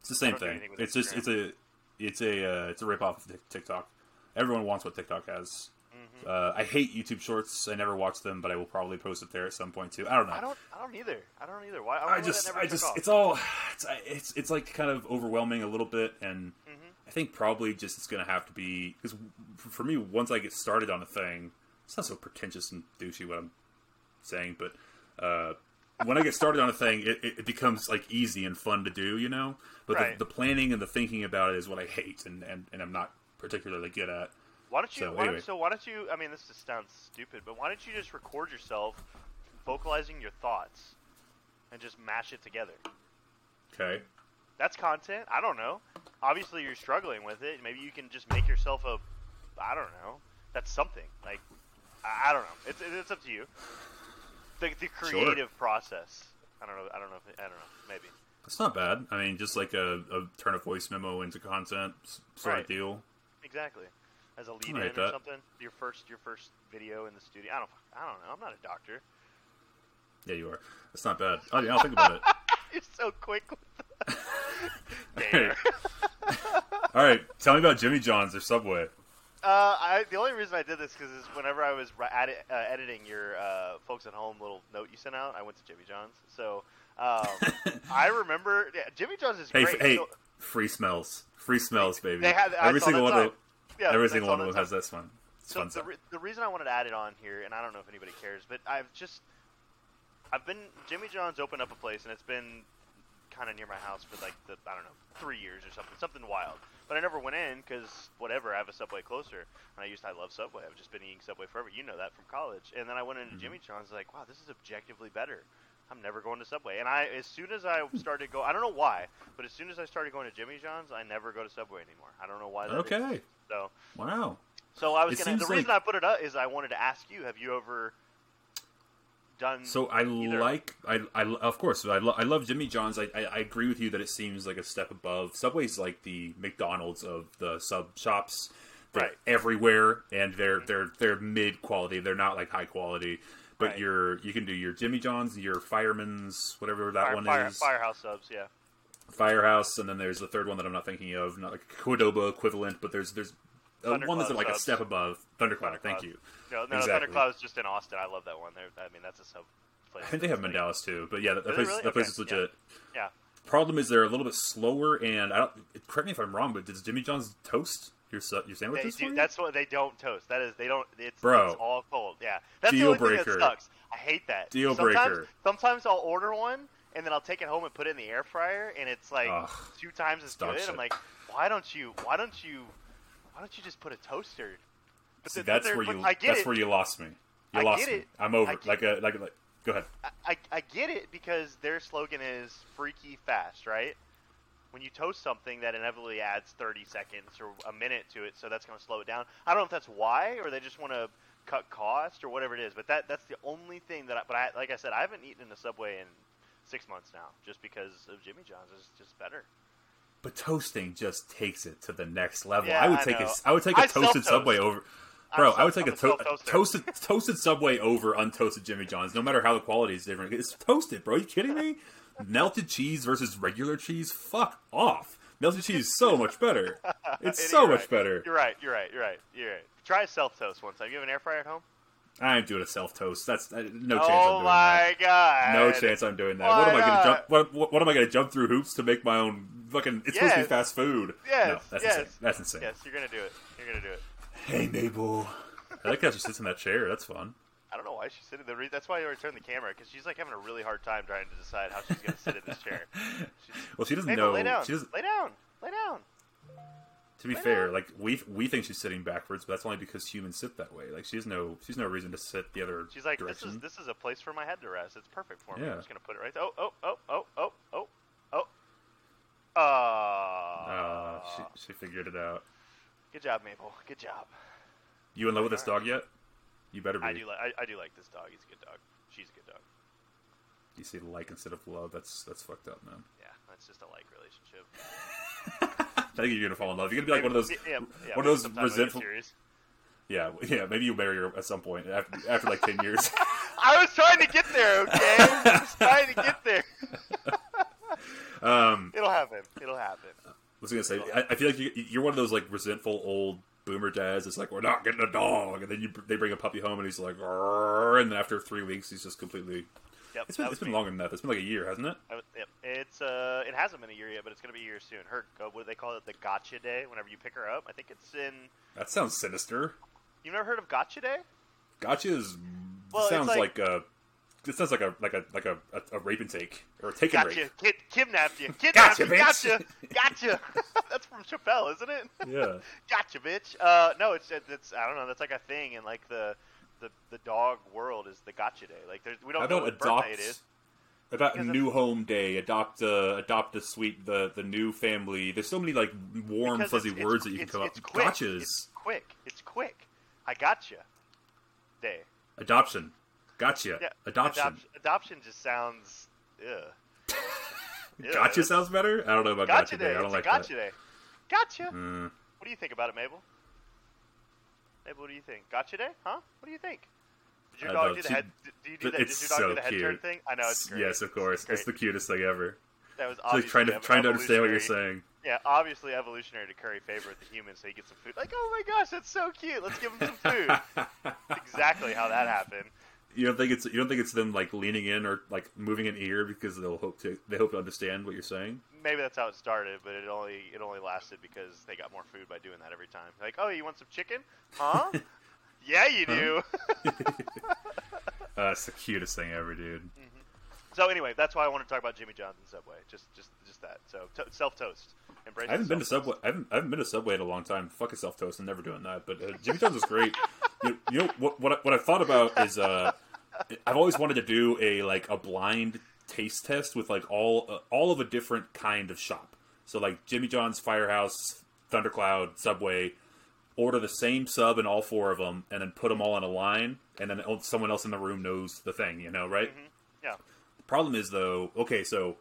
Speaker 2: it's the same thing. It's just it's a it's a uh, it's a rip off of TikTok. Everyone wants what TikTok has.
Speaker 1: Mm-hmm.
Speaker 2: Uh, I hate YouTube Shorts. I never watch them, but I will probably post it there at some point too. I don't know.
Speaker 1: I don't. I don't either. I don't either. Why? I,
Speaker 2: I
Speaker 1: wonder why that
Speaker 2: just,
Speaker 1: never
Speaker 2: I just,
Speaker 1: off.
Speaker 2: it's all, it's, it's, it's like kind of overwhelming a little bit, and
Speaker 1: Mm-hmm.
Speaker 2: I think probably just it's gonna have to be because for me, once I get started on a thing, it's not so pretentious and douchey what I'm saying, but uh, when I get started on a thing, it, it, it becomes like easy and fun to do, you know. But
Speaker 1: Right.
Speaker 2: the, the planning and the thinking about it is what I hate, and, and, and I'm not particularly good at.
Speaker 1: Why don't you?
Speaker 2: So,
Speaker 1: why
Speaker 2: anyway.
Speaker 1: don't, so why don't you? I mean, this just sounds stupid, but why don't you just record yourself vocalizing your thoughts and just mash it together?
Speaker 2: Okay.
Speaker 1: That's content. I don't know. Obviously, you're struggling with it. Maybe you can just make yourself a. I don't know. That's something. Like, I, I don't know. It's it's up to you. The the
Speaker 2: Sure.
Speaker 1: creative process. I don't know. I don't know. If, I don't know. Maybe.
Speaker 2: It's not bad. I mean, just like a, a turn a voice memo into content sort
Speaker 1: Right.
Speaker 2: of deal.
Speaker 1: Exactly. As a lead in
Speaker 2: I
Speaker 1: or
Speaker 2: that.
Speaker 1: something. Your first your first video in the studio. I don't. I don't know. I'm not a doctor.
Speaker 2: Yeah, you are. It's not bad. Oh, yeah, I'll think about it.
Speaker 1: You're so quick with the...
Speaker 2: Hey.
Speaker 1: Dare.
Speaker 2: All right, tell me about Jimmy John's or Subway.
Speaker 1: Uh, I, the only reason I did this because is whenever I was edi- uh, editing your uh, folks at home little note you sent out, I went to Jimmy John's. So um, I remember yeah, Jimmy John's is
Speaker 2: Hey,
Speaker 1: great.
Speaker 2: hey,
Speaker 1: So-
Speaker 2: free smells, free smells, baby.
Speaker 1: They
Speaker 2: every single one of
Speaker 1: yeah,
Speaker 2: every single one of them has this one. It's
Speaker 1: So the, re- the reason I wanted to add it on here, and I don't know if anybody cares, but I've just I've been Jimmy John's opened up a place, and it's been kind of near my house for like the I don't know three years or something, something wild. But I never went in because whatever. I have a Subway closer, and I used to, I love Subway. I've just been eating Subway forever. You know that from college. And then I went into
Speaker 2: Mhm.
Speaker 1: Jimmy John's, like, wow, this is objectively better. I'm never going to Subway. And I, as soon as I started go, I don't know why, but as soon as I started going to Jimmy John's, I never go to Subway anymore. I don't know why. That is.
Speaker 2: Okay,
Speaker 1: So,
Speaker 2: wow.
Speaker 1: so I was
Speaker 2: It
Speaker 1: gonna. The reason
Speaker 2: like-
Speaker 1: I put it up is I wanted to ask you: Have you ever done?
Speaker 2: So I
Speaker 1: either?
Speaker 2: like, I, I of course, I, lo- I love Jimmy John's. I, I, I agree with you that it seems like a step above. Subway's like the McDonald's of the sub shops. They're
Speaker 1: Right. Mm-hmm.
Speaker 2: everywhere, and they're they're they're mid quality. They're not like high quality. But
Speaker 1: Right.
Speaker 2: you're you can do your Jimmy John's, your Fireman's, whatever that
Speaker 1: Fire,
Speaker 2: one
Speaker 1: Fire-
Speaker 2: is,
Speaker 1: Firehouse subs, yeah.
Speaker 2: Firehouse, and then there's the third one that I'm not thinking of, not like Qdoba equivalent, but there's there's uh, one that's like a step above Thundercloud. Thank you.
Speaker 1: No, no,
Speaker 2: Exactly.
Speaker 1: Thundercloud is just in Austin. I love that one. There, I mean, that's a sub. Place.
Speaker 2: I think they have
Speaker 1: Like-
Speaker 2: Mandalas too, but yeah, that, that place
Speaker 1: really?
Speaker 2: that place
Speaker 1: Okay,
Speaker 2: is legit.
Speaker 1: Yeah.
Speaker 2: Problem is they're a little bit slower, and I don't. Correct me if I'm wrong, but does Jimmy John's toast your your
Speaker 1: They
Speaker 2: sandwiches?
Speaker 1: do,
Speaker 2: for you?
Speaker 1: that's what they don't toast. That is, they don't. It's,
Speaker 2: Bro.
Speaker 1: it's all cold. Yeah, that's
Speaker 2: Deal
Speaker 1: the only thing
Speaker 2: breaker.
Speaker 1: that sucks. I hate that.
Speaker 2: Deal
Speaker 1: sometimes,
Speaker 2: breaker.
Speaker 1: Sometimes I'll order one and then I'll take it home and put it in the air fryer, and it's like
Speaker 2: Ugh.
Speaker 1: two times as good.
Speaker 2: shit.
Speaker 1: I'm like, why don't you? Why don't you? Why don't you just put a toaster? But
Speaker 2: See, that's where you.
Speaker 1: I get
Speaker 2: that's
Speaker 1: it.
Speaker 2: where you lost me. You
Speaker 1: I
Speaker 2: lost
Speaker 1: get
Speaker 2: me.
Speaker 1: it.
Speaker 2: I'm over.
Speaker 1: I get
Speaker 2: Like a like like. Go ahead.
Speaker 1: I, I, get it because their slogan is freaky fast, right? When you toast something, that inevitably adds 30 seconds or a minute to it, so that's going to slow it down. I don't know if that's why, or they just want to cut cost or whatever it is, but that that's the only thing that. I, but I, like I said, I haven't eaten in a Subway in six months now, just because of Jimmy John's is just better.
Speaker 2: But toasting just takes it to the next level.
Speaker 1: Yeah,
Speaker 2: I would
Speaker 1: I
Speaker 2: take a
Speaker 1: know.
Speaker 2: I would take a
Speaker 1: I
Speaker 2: toasted. Subway over.
Speaker 1: I'm
Speaker 2: Bro, I would take a,
Speaker 1: a
Speaker 2: to-
Speaker 1: self-toaster.
Speaker 2: toasted toasted Subway over untoasted Jimmy John's, no matter how the quality is different. It's toasted, bro. Are you kidding me? Melted cheese versus regular cheese? Fuck off. Melted cheese is so much better. It's so
Speaker 1: right.
Speaker 2: much better.
Speaker 1: You're right. You're right. You're right. You're right. Try a self toast one time. You have an air fryer at home?
Speaker 2: I ain't doing a self toast. That's uh, no chance. I'm
Speaker 1: oh my god!
Speaker 2: No chance I'm doing that. What am I gonna jump? What, what, what am I gonna jump through hoops to make my own fucking? It's supposed to be fast food.
Speaker 1: Yes,
Speaker 2: No, that's
Speaker 1: yes.
Speaker 2: insane. That's insane.
Speaker 1: Yes, you're gonna do it. You're gonna do it.
Speaker 2: Hey Mabel. I like how she sits in that chair. That's fun.
Speaker 1: I don't know why she's sitting there. That's why I returned the camera because she's like having a really hard time trying to decide how she's gonna sit in this chair. She's,
Speaker 2: Well, she doesn't
Speaker 1: Mabel,
Speaker 2: know.
Speaker 1: lay down.
Speaker 2: She doesn't.
Speaker 1: Lay down. Lay down.
Speaker 2: To be fair, like we we think she's sitting backwards, but that's only because humans sit that way. Like she's no she's no reason to sit the other
Speaker 1: She's like,
Speaker 2: direction.
Speaker 1: this is this is a place for my head to rest. It's perfect for me.
Speaker 2: Yeah.
Speaker 1: I'm just gonna put it right. there. Oh oh oh oh oh oh oh. Uh,
Speaker 2: Ah, she she figured it out.
Speaker 1: good job, Mabel. Good job.
Speaker 2: You in love with this dog yet? You better be.
Speaker 1: I do like I, I do like this dog. He's a good dog. She's a good dog.
Speaker 2: You say like instead of love. That's that's fucked up, man.
Speaker 1: Yeah, that's just a like relationship.
Speaker 2: I think you're gonna fall in love. You're gonna be like one of those,
Speaker 1: Yeah, yeah,
Speaker 2: one of those
Speaker 1: sometime we'll get
Speaker 2: resentful. Yeah, yeah. Maybe you'll marry her at some point after, after like ten years.
Speaker 1: I was trying to get there, okay? I was trying to get there.
Speaker 2: um,
Speaker 1: It'll happen. It'll happen.
Speaker 2: I was gonna say, I, I feel like you, you're one of those like resentful old boomer dads. It's like we're not getting a dog, and then you they bring a puppy home, and he's like, and then after three weeks, he's just completely.
Speaker 1: Yep,
Speaker 2: It's been it's been longer than that. It's been like a year, hasn't it?
Speaker 1: Yep. It's uh, it hasn't been a year yet, but it's gonna be a year soon. Her, uh, what do they call it? The Gotcha Day. Whenever you pick her up, I think it's in.
Speaker 2: That sounds sinister.
Speaker 1: You've never heard of Gotcha Day?
Speaker 2: Gotcha is
Speaker 1: Well,
Speaker 2: sounds
Speaker 1: like-
Speaker 2: like, uh, this sounds like a like a like a, a, a rape and take or a take and rape.
Speaker 1: Kid, kidnapped you. Kidnapped
Speaker 2: Gotcha,
Speaker 1: you.
Speaker 2: bitch.
Speaker 1: Gotcha. Gotcha. That's from Chappelle, isn't it?
Speaker 2: Yeah.
Speaker 1: gotcha, bitch. Uh, no, it's it's I don't know. That's like a thing in like the the the dog world is the gotcha day. Like there's we don't
Speaker 2: How
Speaker 1: know what
Speaker 2: adopt?
Speaker 1: birthday it is.
Speaker 2: About new home day, adopt a adopt a sweet the the new family. There's so many like warm fuzzy
Speaker 1: it's- it's-
Speaker 2: words that you can
Speaker 1: it's-
Speaker 2: come up.
Speaker 1: it's quick.
Speaker 2: Gotchas,
Speaker 1: It's quick. It's quick. I gotcha. Day.
Speaker 2: adoption, gotcha,
Speaker 1: Yeah.
Speaker 2: adoption.
Speaker 1: Adoption, adoption just sounds. Ugh.
Speaker 2: Gotcha sounds better. I don't know about
Speaker 1: Gotcha
Speaker 2: gotcha,
Speaker 1: day.
Speaker 2: day. I don't
Speaker 1: it's
Speaker 2: like
Speaker 1: gotcha
Speaker 2: that.
Speaker 1: day. Gotcha.
Speaker 2: Mm.
Speaker 1: What do you think about it, Mabel? Mabel, what do you think? Gotcha day? Huh? What do you think? Did your
Speaker 2: I
Speaker 1: dog do the
Speaker 2: she-
Speaker 1: head? Do you do that?
Speaker 2: It's
Speaker 1: Did your dog
Speaker 2: so
Speaker 1: do the head turn
Speaker 2: cute.
Speaker 1: thing? I know it's great.
Speaker 2: Yes, of course.
Speaker 1: It's
Speaker 2: It's the cutest thing ever.
Speaker 1: That was
Speaker 2: It's like trying to trying to understand what you're saying.
Speaker 1: Yeah, obviously evolutionary to curry favor with the humans, so he gets some food. Like, oh my gosh, that's so cute. Let's give him some food. exactly how that happened.
Speaker 2: You don't think it's you don't think it's them like leaning in or like moving an ear because they'll hope to they hope to understand what you're saying.
Speaker 1: Maybe that's how it started, but it only it only lasted because they got more food by doing that every time. Like, oh, you want some chicken? Huh? yeah, you do.
Speaker 2: Uh, it's the cutest thing ever, dude.
Speaker 1: so anyway, that's why I want to talk about Jimmy John's and Subway. Just just just that. So to- self toast. Embrace.
Speaker 2: I haven't been to. Subway. I haven't, I haven't been to Subway in a long time. Fuck a self toast. I'm never doing that. But uh, Jimmy John's is great. you, you know what? What I, what I thought about is uh, I've always wanted to do a like a blind taste test with like all uh, all of a different kind of shop. So like Jimmy John's, Firehouse, Thundercloud, Subway. Order the same sub in all four of them, and then put them all in a line, and then someone else in the room knows the thing. You know, right?
Speaker 1: Yeah.
Speaker 2: The problem is though, okay, so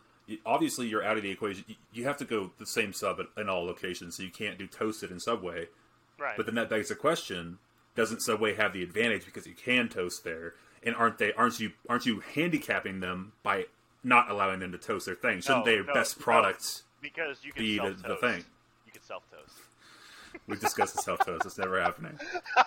Speaker 2: obviously you're out of the equation. You have to go the same sub at- in all locations, so you can't do toasted in Subway.
Speaker 1: Right.
Speaker 2: But then that begs the question: Doesn't Subway have the advantage because you can toast there? And aren't they? Aren't you? Aren't you handicapping them by not allowing them to toast their thing? Shouldn't
Speaker 1: No,
Speaker 2: their
Speaker 1: no,
Speaker 2: best
Speaker 1: no.
Speaker 2: products?
Speaker 1: because you can
Speaker 2: be the- the thing.
Speaker 1: You can self toast.
Speaker 2: We've discussed the self toast. It's never happening.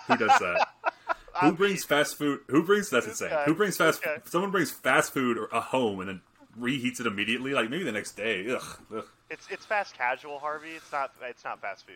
Speaker 2: Who does that? Who brings fast food? Who brings that's insane. Who brings fast? Someone brings fast food or a home and then reheats it immediately. Like maybe the next day. Ugh. ugh.
Speaker 1: It's it's fast casual, Harvey. It's not it's not fast food.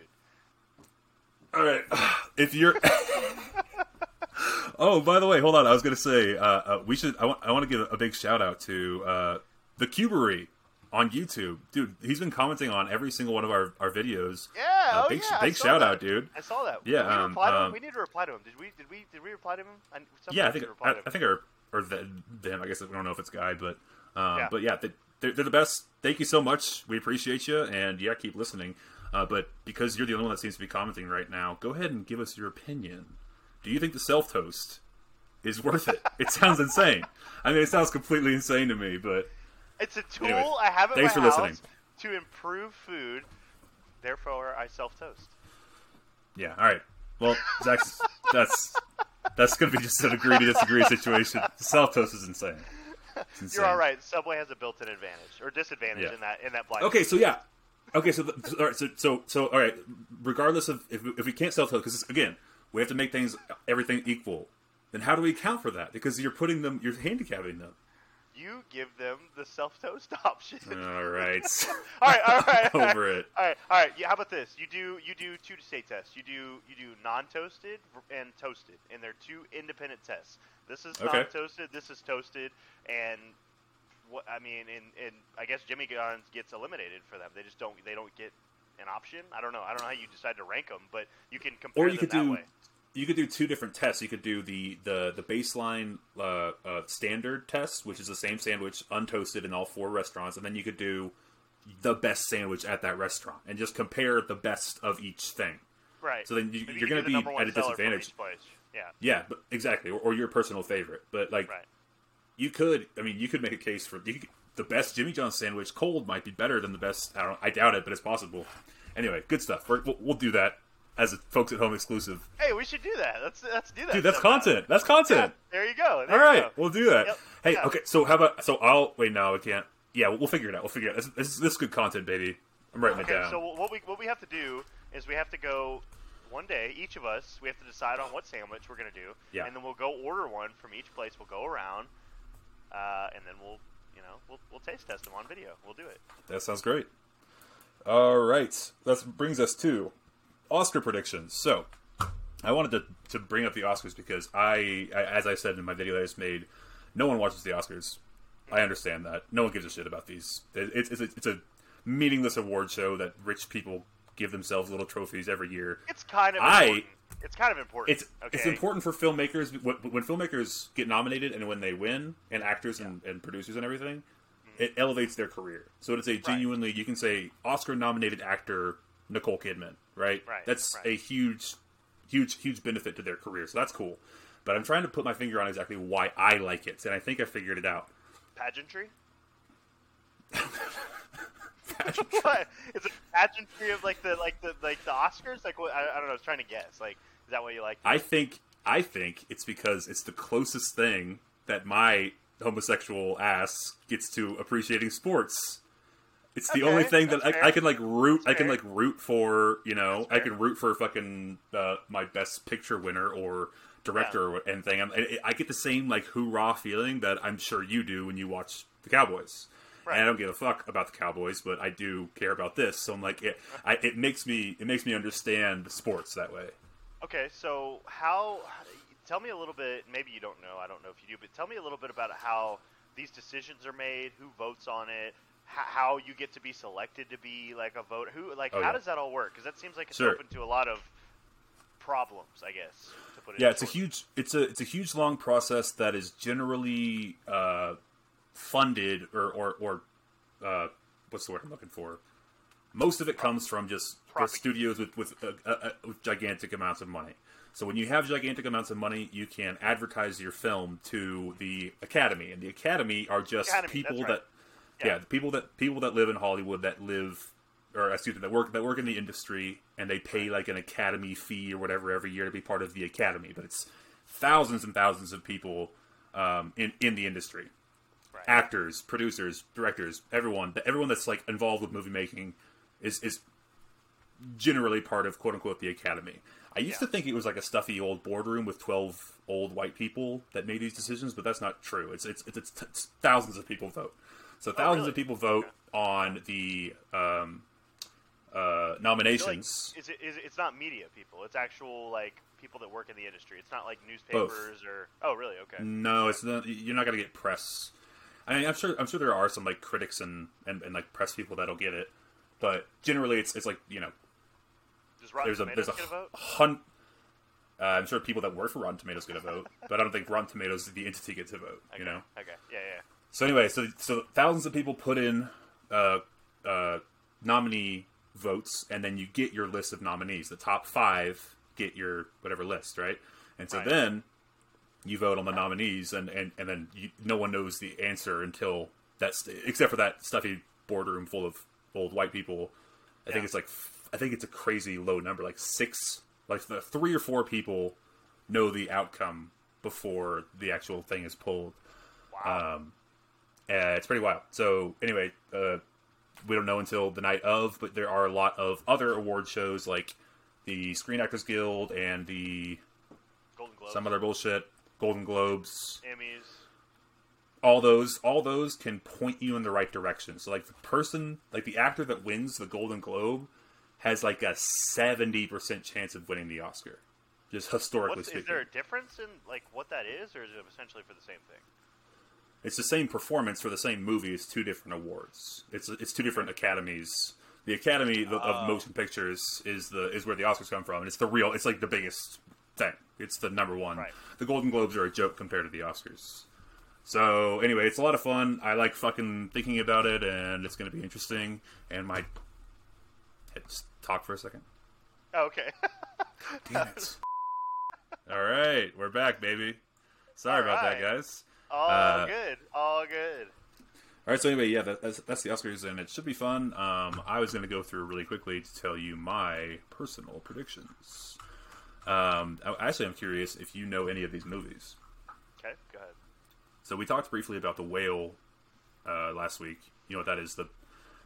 Speaker 2: All right. If you're. oh, by the way, hold on. I was gonna say uh, uh, we should. I want. I want to give a big shout out to uh, the Cubery on YouTube, dude. He's been commenting on every single one of our, our videos.
Speaker 1: Yeah,
Speaker 2: Uh,
Speaker 1: oh
Speaker 2: big
Speaker 1: yeah.
Speaker 2: Big shout
Speaker 1: that.
Speaker 2: out, dude.
Speaker 1: I saw that.
Speaker 2: Yeah,
Speaker 1: we,
Speaker 2: um, um,
Speaker 1: we need to reply to him. Did we? Did we? Did we reply to him? I,
Speaker 2: Yeah, I think I. I think our or the, them. I guess I don't know if it's guy, but um,
Speaker 1: Yeah.
Speaker 2: but yeah, they, they're, they're the best. Thank you so much. We appreciate you, and yeah, keep listening. Uh, but because you're the only one that seems to be commenting right now, go ahead and give us your opinion. Do you think the self toast is worth it? it sounds insane. I mean, it sounds completely insane to me, but
Speaker 1: It's a tool
Speaker 2: Anyways,
Speaker 1: I have at
Speaker 2: thanks
Speaker 1: my
Speaker 2: for
Speaker 1: house
Speaker 2: listening.
Speaker 1: to improve food. Therefore, I self toast.
Speaker 2: yeah. All right. Well, Zach's, that's that's going to be just an agree to disagree situation. Self toast is insane.
Speaker 1: You're all right. Subway has a built-in advantage or disadvantage
Speaker 2: Yeah.
Speaker 1: in that in that blind.
Speaker 2: Okay, so yeah, okay, so the, all right, so so so all right. Regardless of if, if we can't self toast, because again, we have to make things everything equal. Then how do we account for that? Because you're putting them, you're handicapping them.
Speaker 1: you give them the self toast option.
Speaker 2: All right,
Speaker 1: all right, all right, all right.
Speaker 2: over it.
Speaker 1: All right, all right. Yeah, how about this? You do you do two state tests. You do you do non-toasted and toasted, and they're two independent tests. This is
Speaker 2: Okay.
Speaker 1: non-toasted. This is toasted, and what I mean, and, and I guess Jimmy John's gets eliminated for them. They just don't they don't get an option. I don't know. I don't know how you decide to rank them, but you can compare
Speaker 2: Or you
Speaker 1: them
Speaker 2: could
Speaker 1: that
Speaker 2: do
Speaker 1: way.
Speaker 2: you could do two different tests. You could do the the the baseline uh, uh, standard test, which is the same sandwich untoasted in all four restaurants, and then you could do the best sandwich at that restaurant and just compare the best of each thing.
Speaker 1: Right.
Speaker 2: So then you, you're going to be at a disadvantage.
Speaker 1: Yeah.
Speaker 2: Yeah, but exactly, or, or your personal favorite. But like,
Speaker 1: Right.
Speaker 2: you could, I mean, you could make a case for you could, the best Jimmy John's sandwich cold might be better than the best. I don't, I doubt it, but it's possible. Anyway, good stuff. We're, we'll, we'll do that as a folks at home exclusive.
Speaker 1: Hey, we should do that. Let's let's do that.
Speaker 2: Dude, that's
Speaker 1: sometime.
Speaker 2: content. That's
Speaker 1: Yeah,
Speaker 2: content.
Speaker 1: there you go. There
Speaker 2: All right,
Speaker 1: go.
Speaker 2: we'll do that.
Speaker 1: Yep.
Speaker 2: Hey,
Speaker 1: Yeah.
Speaker 2: okay. So how about? So I'll wait. No, I can't. Yeah, we'll, we'll figure it out. We'll figure it out. This, this, this is this is good content, baby. I'm writing
Speaker 1: Okay,
Speaker 2: it down.
Speaker 1: so what we what we have to do is we have to go one day. Each of us we have to decide on what sandwich we're gonna do,
Speaker 2: Yeah.
Speaker 1: and then we'll go order one from each place. We'll go around, uh, and then we'll you know we'll we'll taste test them on video. We'll do it.
Speaker 2: That sounds great. All right, that brings us to Oscar predictions. So, I wanted to, to bring up the Oscars because I, I, as I said in my video that I just made, No one watches the Oscars. I understand that. No one gives a shit about these. It- It's it's a, it's a meaningless award show that rich people give themselves little trophies every year.
Speaker 1: It's kind of
Speaker 2: I-
Speaker 1: important. It's kind of important.
Speaker 2: It's
Speaker 1: okay.
Speaker 2: it's important for filmmakers when, when filmmakers get nominated and when they win, and actors and, and producers and everything, it elevates their career. So it's a genuinely you can say Oscar nominated actor Nicole Kidman, right?
Speaker 1: Right,
Speaker 2: That's
Speaker 1: right.
Speaker 2: a huge, huge, huge benefit to their career. So that's cool. But I'm trying to put my finger on exactly why I like it, and I think I figured it out.
Speaker 1: pageantry. what? Is it pageantry of like the like the like the Oscars? Like what? I, I don't know. I was trying to guess. Like, is that what you like?
Speaker 2: I think I think it's because it's the closest thing that my homosexual ass gets to appreciating sports. It's the
Speaker 1: Okay,
Speaker 2: only thing that I. I can like root. I can like root for. You know, I can root for fucking uh, my best picture winner or director or anything. I, I get the same like hoorah feeling that I'm sure you do when you watch the Cowboys.
Speaker 1: Right.
Speaker 2: And I don't give a fuck about the Cowboys, but I do care about this. So I'm like, it, I, it makes me it makes me understand sports that way.
Speaker 1: Okay, so how? Tell me a little bit. Maybe you don't know. I don't know if you do, but tell me a little bit about how these decisions are made. Who votes on it? How, how you get to be selected to be like a vote. Who like?
Speaker 2: Oh,
Speaker 1: how
Speaker 2: yeah.
Speaker 1: does that all work? Because that seems like it's
Speaker 2: Sure.
Speaker 1: open to a lot of problems. I guess. To put it
Speaker 2: Yeah, it's a huge it's a it's a huge long process that is generally uh, funded or or, or uh, what's the word I'm looking for? Most of it comes from just the studios with with, uh, uh, uh, with gigantic amounts of money. So when you have gigantic amounts of money, you can advertise your film to the Academy, and the Academy are just
Speaker 1: Academy,
Speaker 2: people
Speaker 1: that's
Speaker 2: that yeah.
Speaker 1: Yeah.
Speaker 2: people that people that live in Hollywood that live or excuse me that work that work in the industry and they pay like an academy fee or whatever every year to be part of the academy but it's thousands and thousands of people um, in in the industry
Speaker 1: Right.
Speaker 2: actors producers directors everyone everyone that's like involved with movie making is is generally part of quote unquote the academy i used
Speaker 1: Yeah.
Speaker 2: to think it was like a stuffy old boardroom with 12 old white people that made these decisions but that's not true it's it's it's, it's, it's thousands of people vote so thousands
Speaker 1: Oh, really?
Speaker 2: of people vote
Speaker 1: Okay.
Speaker 2: on the um, uh,
Speaker 1: like
Speaker 2: nominations
Speaker 1: is it, is it, it's not media people. It's actual like people that work in the industry. It's not like newspapers or. Oh, really? Okay.
Speaker 2: No, it's not. You're not gonna get press. I mean, I'm sure. I'm sure there are some like critics and, and, and like press people that'll get it, but generally, it's it's like you know,
Speaker 1: Does Rotten
Speaker 2: there's a
Speaker 1: Tomatoes
Speaker 2: there's a
Speaker 1: get a vote?
Speaker 2: hun. Uh, I'm sure people that work for Rotten Tomatoes get a vote, but I don't think Rotten Tomatoes the entity gets a vote.
Speaker 1: Okay.
Speaker 2: You know.
Speaker 1: Okay. Yeah, yeah.
Speaker 2: So anyway, so so thousands of people put in uh, uh, nominee votes, and then you get your list of nominees. The top five get your whatever list, right? And so
Speaker 1: Right.
Speaker 2: then you vote on the nominees, and and and then you, no one knows the answer until that's except for that stuffy boardroom full of old white people. I
Speaker 1: Yeah.
Speaker 2: think it's like I think it's a crazy low number, like six, like the three or four people know the outcome before the actual thing is pulled.
Speaker 1: Wow.
Speaker 2: Um, it's pretty wild. So anyway, uh, we don't know until the night of, but there are a lot of other award shows like the Screen Actors Guild and the
Speaker 1: Golden
Speaker 2: some other bullshit, Golden Globes.
Speaker 1: Emmys.
Speaker 2: All those, all those can point you in the right direction. So like the person, like the actor that wins the Golden Globe, has like a seventy percent chance of winning the Oscar. Just historically
Speaker 1: What's,
Speaker 2: speaking,
Speaker 1: is there a difference in like what that is, or is it essentially for the same thing?
Speaker 2: it's the same performance for the same movie. It's two different awards. It's it's two different academies. The Academy of,
Speaker 1: Oh.
Speaker 2: of Motion Pictures is the is where the Oscars come from, and it's the real. It's like the biggest thing. It's the number one.
Speaker 1: Right.
Speaker 2: The Golden Globes are a joke compared to the Oscars. So anyway, it's a lot of fun. I like fucking thinking about it, and it's going to be interesting. And my just talk for a second.
Speaker 1: Oh, okay.
Speaker 2: Damn it! All right, we're back, baby. Sorry about that, guys.
Speaker 1: all
Speaker 2: Uh,
Speaker 1: good. All good.
Speaker 2: All right, so anyway, yeah, that, that's, that's the Oscars, and it should be fun. Um, I was going to go through really quickly to tell you my personal predictions. Um, I- actually, I'm curious if you know any of these movies.
Speaker 1: Okay, go ahead.
Speaker 2: So we talked briefly about the whale uh, last week. You know what that is? The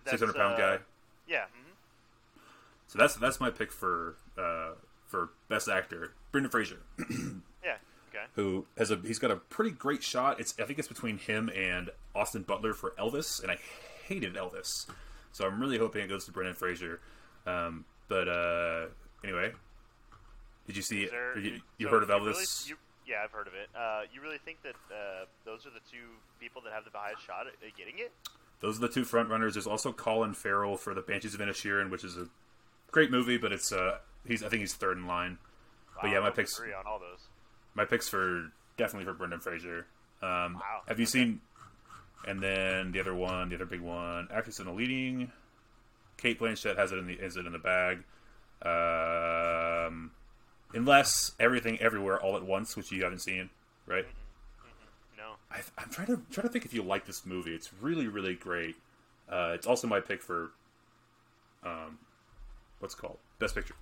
Speaker 1: six
Speaker 2: hundred pound
Speaker 1: uh,
Speaker 2: guy.
Speaker 1: Yeah. mhm.
Speaker 2: So that's that's my pick for uh, for best actor, Brendan Fraser,
Speaker 1: Yeah. Okay.
Speaker 2: who has a he's got a pretty great shot. It's I think it's between him and Austin Butler for Elvis, and I hated Elvis, so I'm really hoping it goes to Brendan Fraser. Um, but uh, anyway, did you see
Speaker 1: there,
Speaker 2: it? You, you
Speaker 1: so
Speaker 2: heard of Elvis?
Speaker 1: really- you- Yeah, I've heard of it. Uh, you really think that uh, those are the two people that have the highest shot at, getting it?
Speaker 2: Those are the two front runners. There's also Colin Farrell for the Banshees of Inisherin, which is a great movie, but it's uh he's I think he's third in line. But yeah, my picks
Speaker 1: on all those.
Speaker 2: my picks for definitely for Brendan Fraser. Um,
Speaker 1: Wow,
Speaker 2: Have you
Speaker 1: okay.
Speaker 2: seen? And then the other one, the other big one, actress in the leading. Cate Blanchett has it in the is it in the bag. Um, unless everything everywhere all at once, which you haven't seen, right?
Speaker 1: No.
Speaker 2: I, I'm trying to trying to think if you like this movie. It's really really great. Uh, it's also my pick for um, what's it called best picture,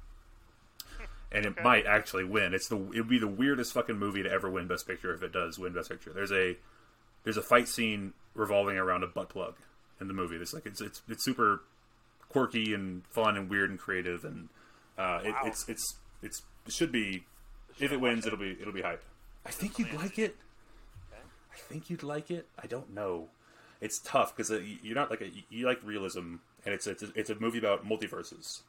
Speaker 2: and it
Speaker 1: Okay.
Speaker 2: might actually win. It's the it would be the weirdest fucking movie to ever win best picture if it does win best picture. There's a there's a fight scene revolving around a butt plug in the movie. It's like it's it's it's super quirky and fun and weird and creative and uh, it, it's it's it's it should be if it wins it'll be it'll be hype. I think you'd like it.
Speaker 1: Okay.
Speaker 2: I think you'd like it. I don't know. It's tough because you're not like a you like realism, and it's it's a, it's a movie about multiverses.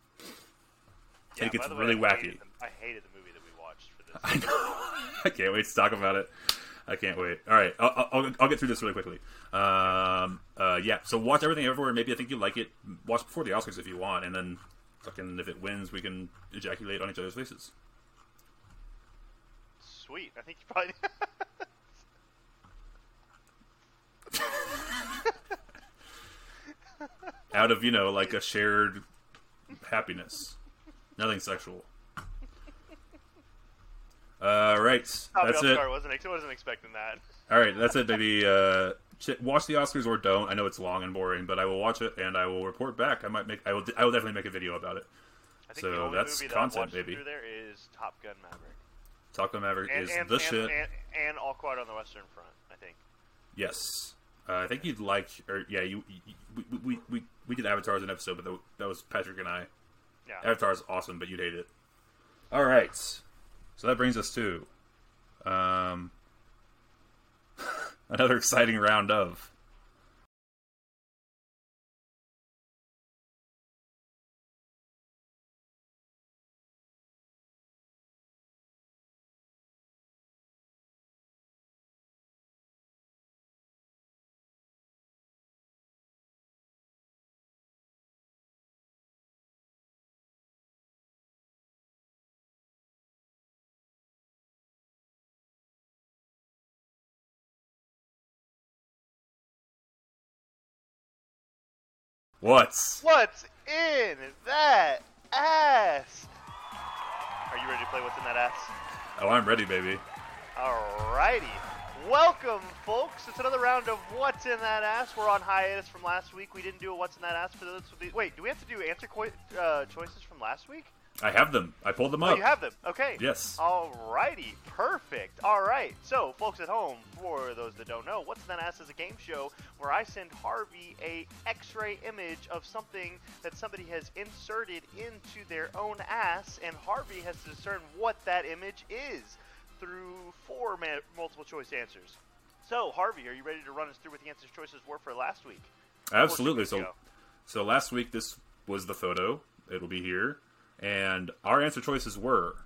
Speaker 1: Yeah,
Speaker 2: it gets
Speaker 1: by way,
Speaker 2: really
Speaker 1: I
Speaker 2: wacky.
Speaker 1: Hated the, I hated the movie that we watched for this.
Speaker 2: I know. I can't wait to talk about it. I can't wait. All right, I'll, I'll, I'll get through this really quickly. Um, uh, yeah, so watch everything everywhere. Maybe I think you like it. Watch before the Oscars if you want, and then fucking if it wins, we can ejaculate on each other's faces.
Speaker 1: Sweet. I think you probably.
Speaker 2: Out of you know like a shared happiness, nothing sexual. All right, that's it.
Speaker 1: guard. Wasn't ex- wasn't expecting that.
Speaker 2: All right, that's it, baby. Uh, watch the Oscars or don't. I know it's long and boring, but I will watch it and I will report back. I might make. I will. I will definitely make a video about it.
Speaker 1: I think
Speaker 2: So that's
Speaker 1: that
Speaker 2: content, baby.
Speaker 1: there is Top Gun Maverick.
Speaker 2: Top Gun Maverick
Speaker 1: And,
Speaker 2: is
Speaker 1: and,
Speaker 2: the
Speaker 1: and,
Speaker 2: shit.
Speaker 1: And, All Quiet on the Western Front. I think.
Speaker 2: yes, uh, I think you'd like. Or yeah, you. you we, we, we, we did Avatar as an episode, but that, that was Patrick and I.
Speaker 1: Yeah.
Speaker 2: Avatar is awesome, but you'd hate it. All right, so that brings us to um, another exciting round of what's
Speaker 1: What's in that ass? Are you ready to play What's in that ass?
Speaker 2: Oh, I'm ready, baby.
Speaker 1: Alrighty. Welcome, folks. It's another round of What's in That Ass. We're on hiatus from last week. We didn't do a What's in That Ass for those. Wait, do we have to do answer qu- uh, choices from last week?
Speaker 2: I have them. I pulled them
Speaker 1: Oh,
Speaker 2: up.
Speaker 1: you have them. Okay.
Speaker 2: Yes.
Speaker 1: Alrighty. Perfect. Alright. So, folks at home, for those that don't know, What's That Ass is a game show where I send Harvey a X-ray image of something that somebody has inserted into their own ass, and Harvey has to discern what that image is through four ma- multiple choice answers. So, Harvey, are you ready to run us through what the answer choices were for last week?
Speaker 2: Absolutely. So,
Speaker 1: ago?
Speaker 2: so last week this was the photo. It'll be here, and our answer choices were: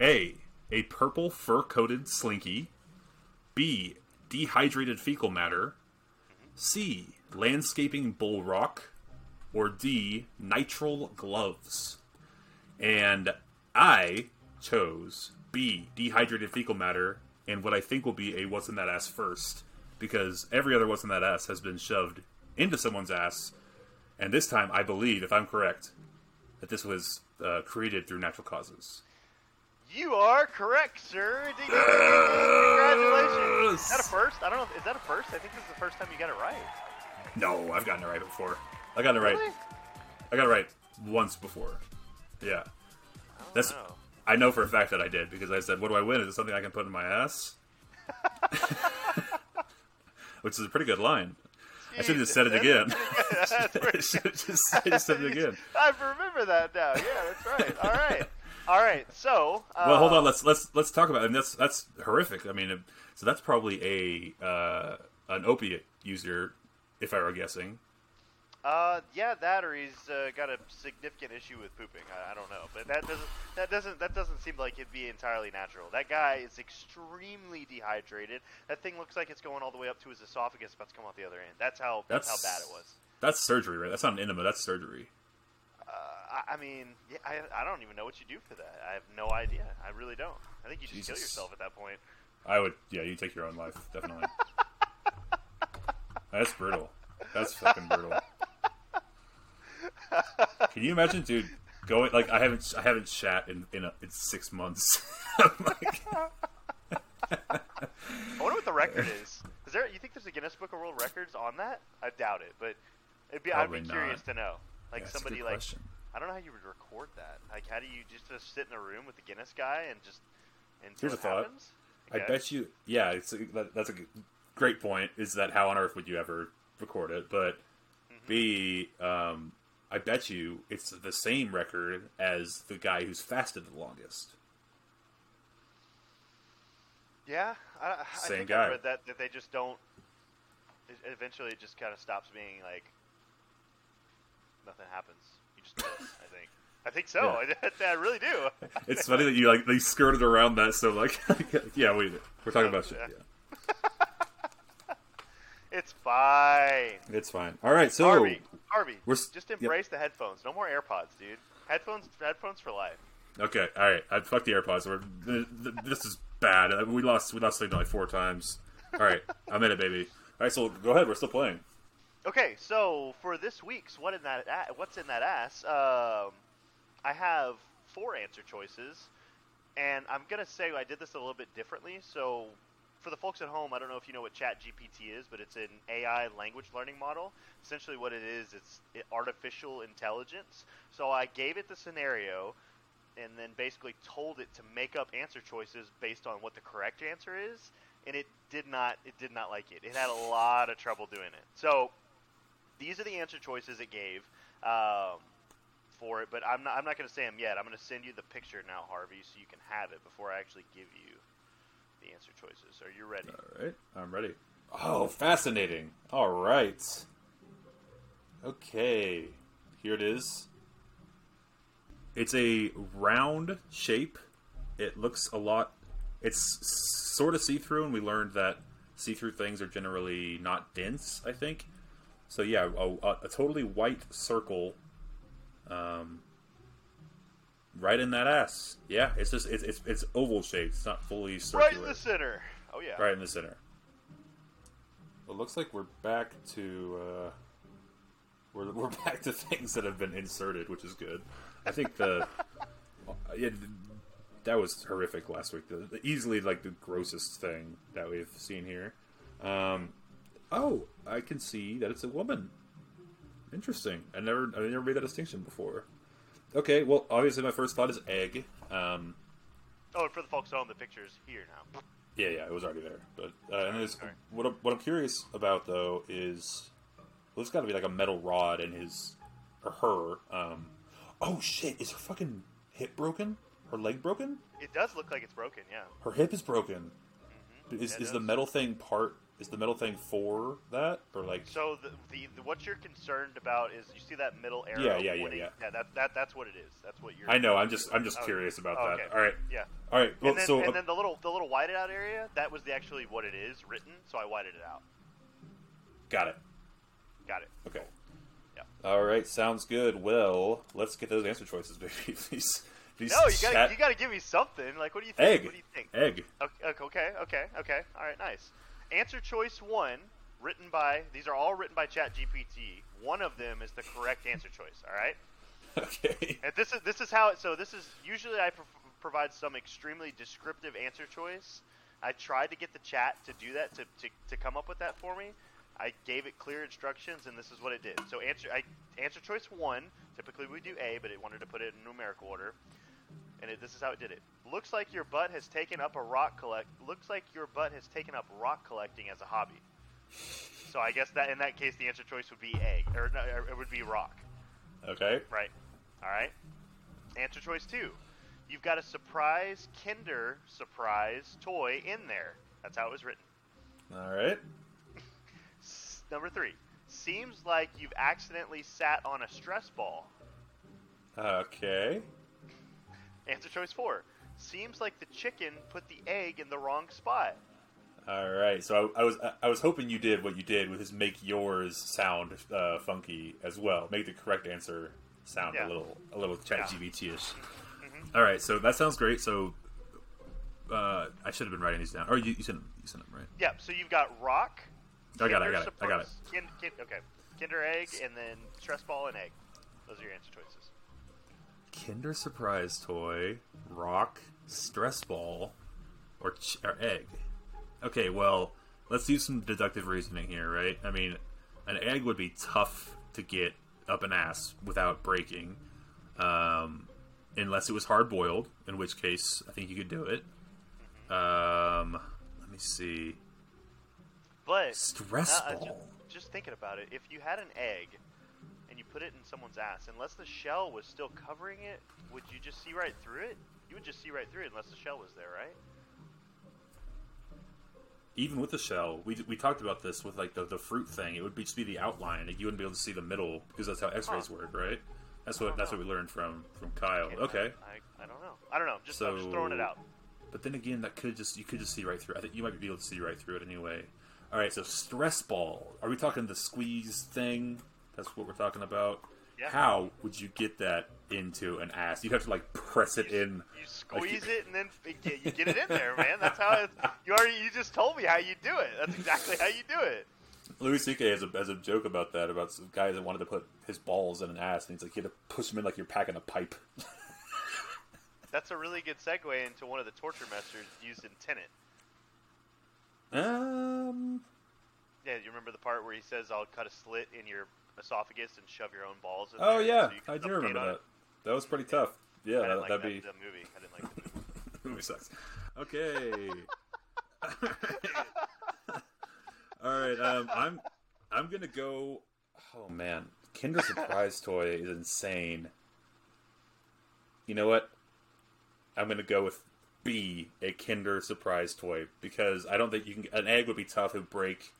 Speaker 2: A, a purple fur-coated slinky; B, dehydrated fecal matter; C, landscaping bull rock; or D, nitrile gloves. And I chose B, dehydrated fecal matter, and what I think will be a what's in that ass first, because every other what's in that ass has been shoved into someone's ass, and this time I believe, if I'm correct, that this was uh, created through natural causes.
Speaker 1: You are correct, sir. Congratulations. Is that a first? I don't know. If, is that a first? I think this is the first time you got it right.
Speaker 2: No, I've gotten it right before. I got it right.
Speaker 1: Really?
Speaker 2: I got it right once before. Yeah,
Speaker 1: I
Speaker 2: That's-
Speaker 1: know.
Speaker 2: I know for a fact that I did because I said, "What do I win? Is it something I can put in my ass?" Which is a pretty good line. I should have just said it again. I should have just, said it again.
Speaker 1: I remember that now. Yeah, that's right. All right. All right. So. Uh,
Speaker 2: Well, hold on. Let's let's let's talk about. it. And that's that's horrific. I mean, so that's probably a uh, an opiate user, if I were guessing.
Speaker 1: Uh, yeah, that or he's uh, got a significant issue with pooping. I, I don't know, but that doesn't that doesn't that doesn't seem like it'd be entirely natural. That guy is extremely dehydrated. That thing looks like it's going all the way up to his esophagus, about to come out the other end. That's how that's,
Speaker 2: That's-
Speaker 1: how bad it was.
Speaker 2: That's surgery, right? That's not an enema. That's surgery.
Speaker 1: Uh, I, I mean, yeah, I, I don't even know what you do for that. I have no idea. I really don't. I think you just kill yourself at that point.
Speaker 2: I would. Yeah, you take your own life, definitely. That's brutal. That's fucking brutal. Can you imagine, dude? Going like I haven't I haven't shat in in, a, in six months. Like,
Speaker 1: I wonder what the record is. Is there? You think there's a Guinness Book of World Records on that? I doubt it, but it'd be.
Speaker 2: Probably
Speaker 1: I'd be curious
Speaker 2: not.
Speaker 1: to know. Like
Speaker 2: a
Speaker 1: somebody like
Speaker 2: question.
Speaker 1: I don't know how you would record that. Like, how do you just, just sit in a room with the Guinness guy and just and see
Speaker 2: Here's
Speaker 1: what
Speaker 2: a thought.
Speaker 1: happens?
Speaker 2: I
Speaker 1: Okay.
Speaker 2: bet you. Yeah, it's that, that's a great point. Is that how on earth would you ever record it? But
Speaker 1: Mm-hmm.
Speaker 2: B, um, I bet you it's the same record as the guy who's fasted the longest.
Speaker 1: Yeah, I, I
Speaker 2: Same
Speaker 1: think
Speaker 2: guy.
Speaker 1: I read that that they just don't. It, eventually, it just kind of stops being like nothing happens. You just miss. I think. I think so. I, I really do.
Speaker 2: It's funny that you like they skirted around that. So like, yeah, we we're talking about shit.
Speaker 1: Yeah.
Speaker 2: Yeah,
Speaker 1: It's fine.
Speaker 2: it's fine. All right, so
Speaker 1: Harvey, Harvey,
Speaker 2: we're
Speaker 1: just embrace the headphones. No more AirPods, dude. Headphones, headphones for life.
Speaker 2: okay, all right. I fuck the AirPods. We're, th- th- this is bad. We lost we lost signal like four times. All right, I'm in it, baby. All right, so go ahead. We're still playing.
Speaker 1: Okay, so for this week's what in that a- what's in that ass, um, I have four answer choices, and I'm gonna say I did this a little bit differently. So for the folks at home, I don't know if you know what ChatGPT is, but it's an AI language learning model. Essentially, what it is, it's artificial intelligence. So I gave it the scenario, and then basically told it to make up answer choices based on what the correct answer is, and it did not. It did not like it. It had a lot of trouble doing it. So these are the answer choices it gave um, for it, but I'm not. I'm not going to say them yet. I'm going to send you the picture now, Harvey, so you can have it before I actually give you the answer choices. Are you ready?
Speaker 2: All right, I'm ready. Oh, fascinating. All right. Okay, here it is. It's a round shape. It looks a lot. It's sort of see through, and we learned that see through things are generally not dense, I think. So, yeah, a, a, totally white circle. Um, right in that ass. Yeah, it's just it's it's, it's oval shaped. It's not fully circular.
Speaker 1: Right in the center. Oh yeah.
Speaker 2: Right in the center. It looks like we're back to uh, we're we're back to things that have been inserted, which is good. I think the yeah, that was horrific last week. The, the- easily like the grossest thing that we've seen here. Um, oh, I can see that it's a woman. Interesting. I never I never made that distinction before. Okay, well, obviously my first thought is egg. Um,
Speaker 1: Oh, and for the folks at home, the picture's here now.
Speaker 2: Yeah, yeah, it was already there. But uh, and what I'm, what I'm curious about though is well, there's got to be like a metal rod in his or her. Um, oh shit! Is her fucking hip broken? Her leg broken?
Speaker 1: It does look like it's broken. Yeah.
Speaker 2: Her hip is broken. Is
Speaker 1: Yeah,
Speaker 2: is the metal thing part? Is the middle thing for that or like?
Speaker 1: So the, the, the what you're concerned about is you see that middle arrow.
Speaker 2: Yeah, yeah, yeah, yeah.
Speaker 1: Yeah, that, that that's what it is. That's what you're.
Speaker 2: I know. I'm just I'm just
Speaker 1: Oh,
Speaker 2: curious about
Speaker 1: oh,
Speaker 2: that.
Speaker 1: okay.
Speaker 2: All right,
Speaker 1: Yeah.
Speaker 2: all right. Well,
Speaker 1: and then,
Speaker 2: so
Speaker 1: and
Speaker 2: uh,
Speaker 1: then the little the little whited out area that was the actually what it is written. So I whited it out.
Speaker 2: got it.
Speaker 1: Got it.
Speaker 2: Okay.
Speaker 1: Yeah.
Speaker 2: All right. Sounds good. Well, let's get those answer choices, baby. Please. please
Speaker 1: No, you gotta
Speaker 2: chat-
Speaker 1: you gotta give me something. Like, what do you think?
Speaker 2: egg.
Speaker 1: What do you think?
Speaker 2: Egg.
Speaker 1: Okay, okay, okay, okay. All right, nice. Answer choice one, written by these are all written by ChatGPT. One of them is the correct answer choice. All right.
Speaker 2: Okay.
Speaker 1: And this is this is how it. So this is usually I pro- provide some extremely descriptive answer choice. I tried to get the chat to do that to, to, to come up with that for me. I gave it clear instructions, and this is what it did. So answer I, answer choice one. Typically we do A, but it wanted to put it in numerical order, and it, this is how it did it. Looks like your butt has taken up a rock collect. Looks like your butt has taken up rock collecting as a hobby. So I guess that in that case the answer choice would be A, or no, er, it would be rock.
Speaker 2: Okay.
Speaker 1: Right. All right. Answer choice two. You've got a surprise Kinder surprise toy in there. That's how it was written.
Speaker 2: All right.
Speaker 1: Number three. Seems like you've accidentally sat on a stress ball.
Speaker 2: Okay.
Speaker 1: Answer choice four. Seems like the chicken put the egg in the wrong spot.
Speaker 2: All right. So I, I was I was hoping you did what you did with his make yours sound uh, funky as well. Make the correct answer sound
Speaker 1: Yeah.
Speaker 2: a little a little chat
Speaker 1: Yeah.
Speaker 2: Ish.
Speaker 1: Mhm.
Speaker 2: All right. So that sounds great. So uh, I should have been writing these down. Or you, you sent them. You sent them right.
Speaker 1: Yep. So you've got rock.
Speaker 2: I got it. I got it. I got it.
Speaker 1: Kin, kin, okay. Kinder egg and then stress ball and egg. Those are your answer choices.
Speaker 2: Kinder Surprise toy, rock, stress ball, or, ch- or egg. Okay, well, let's do some deductive reasoning here, right? I mean, an egg would be tough to get up an ass without breaking, um, unless it was hard boiled, in which case I think you could do it. Um, let me see.
Speaker 1: But
Speaker 2: Stress
Speaker 1: uh, uh,
Speaker 2: ball.
Speaker 1: just thinking about it, if you had an egg and you put it in someone's ass, unless the shell was still covering it, would you just see right through it? You would just see right through it unless the shell was there, right?
Speaker 2: Even with the shell, we, we talked about this with like the, the fruit thing. It would be, just be the outline. Like, you wouldn't be able to see the middle because that's how X-rays
Speaker 1: Huh.
Speaker 2: work, right? That's what that's
Speaker 1: know.
Speaker 2: what we learned from from Kyle.
Speaker 1: Can't-
Speaker 2: Okay,
Speaker 1: I, I don't know. I don't know. Just I'm just throwing it out.
Speaker 2: but then again, that could just you could just see right through. I think you might be able to see right through it anyway. All right, so stress ball. Are we talking the squeeze thing? That's what we're talking about.
Speaker 1: Yeah.
Speaker 2: How would you get that into an ass? You'd have to like press it
Speaker 1: You,
Speaker 2: in.
Speaker 1: you squeeze it and then you get it in there, man. That's how it. You already you just told me how you do it. That's exactly how you do it.
Speaker 2: Louis C.K. has a, has a joke about that about some guy that wanted to put his balls in an ass, and he's like, you had to push them in like you're packing a pipe.
Speaker 1: That's a really good segue into one of the torture methods used in Tenet.
Speaker 2: um,
Speaker 1: Yeah, you remember the part where he says, "I'll cut a slit in your esophagus and shove your own balls." In
Speaker 2: oh
Speaker 1: there
Speaker 2: yeah,
Speaker 1: so
Speaker 2: I do remember that.
Speaker 1: it?"
Speaker 2: That was pretty tough. Yeah,
Speaker 1: I
Speaker 2: that,
Speaker 1: like
Speaker 2: that'd
Speaker 1: that,
Speaker 2: be
Speaker 1: the movie. I didn't like the movie.
Speaker 2: The movie sucks. Okay. All right. Um, I'm I'm gonna go. Oh man, Kinder Surprise toy is insane. You know what? I'm gonna go with B, a Kinder Surprise toy, because I don't think you can. An egg would be tough; it would break.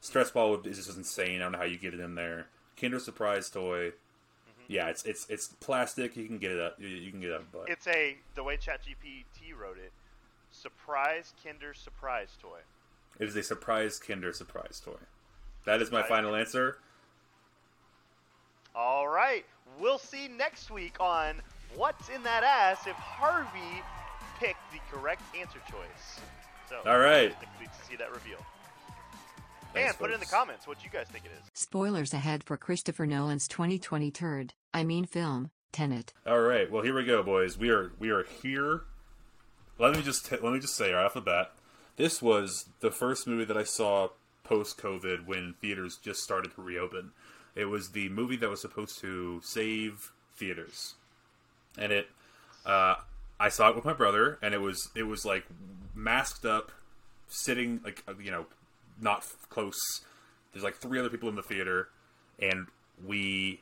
Speaker 2: Stress ball would, is just insane. I don't know how you get it in there. Kinder Surprise toy. Mm-hmm. Yeah, it's it's it's plastic. You can get it up. You, can get it up. But
Speaker 1: It's a the way ChatGPT wrote it. Surprise Kinder surprise toy.
Speaker 2: It is a surprise Kinder surprise toy. That is my final answer.
Speaker 1: All right, we'll see next week on what's in that ass if Harvey picked the correct answer choice. So,
Speaker 2: All right.
Speaker 1: next week to see that reveal.
Speaker 2: Thanks,
Speaker 1: and put it in the comments what you guys think it is.
Speaker 4: Spoilers ahead for Christopher Nolan's 2020 turd, I mean film, Tenet.
Speaker 2: All right. Well, here we go, boys. We are we are here. Let me just t- let me just say right off the bat, this was the first movie that I saw post COVID when theaters just started to reopen. It was the movie that was supposed to save theaters, and it. Uh, I saw it with my brother, and it was it was like masked up, sitting like uh, you know, not f- close. There's like three other people in the theater, and we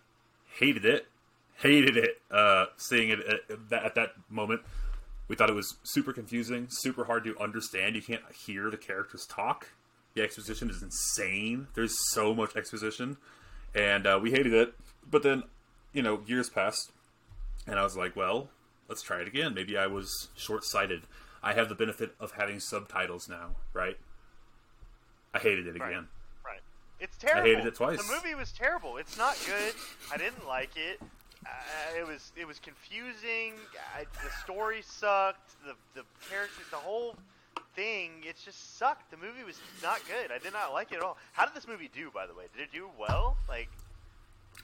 Speaker 2: hated it, hated it. Uh, seeing it at that, at that moment, we thought it was super confusing, super hard to understand. You can't hear the characters talk. The exposition is insane. There's so much exposition, and uh, we hated it. But then, you know, years passed, and I was like, well, let's try it again. Maybe I was short sighted. I have the benefit of having subtitles now, right? I hated it again.
Speaker 1: Right. It's terrible.
Speaker 2: I hated it twice.
Speaker 1: The movie was terrible. It's not good. I didn't like it. Uh, it was it was confusing. I, the story sucked. The the characters, the whole thing, it just sucked. The movie was not good. I did not like it at all. How did this movie do, by the way? Did it do well? Like,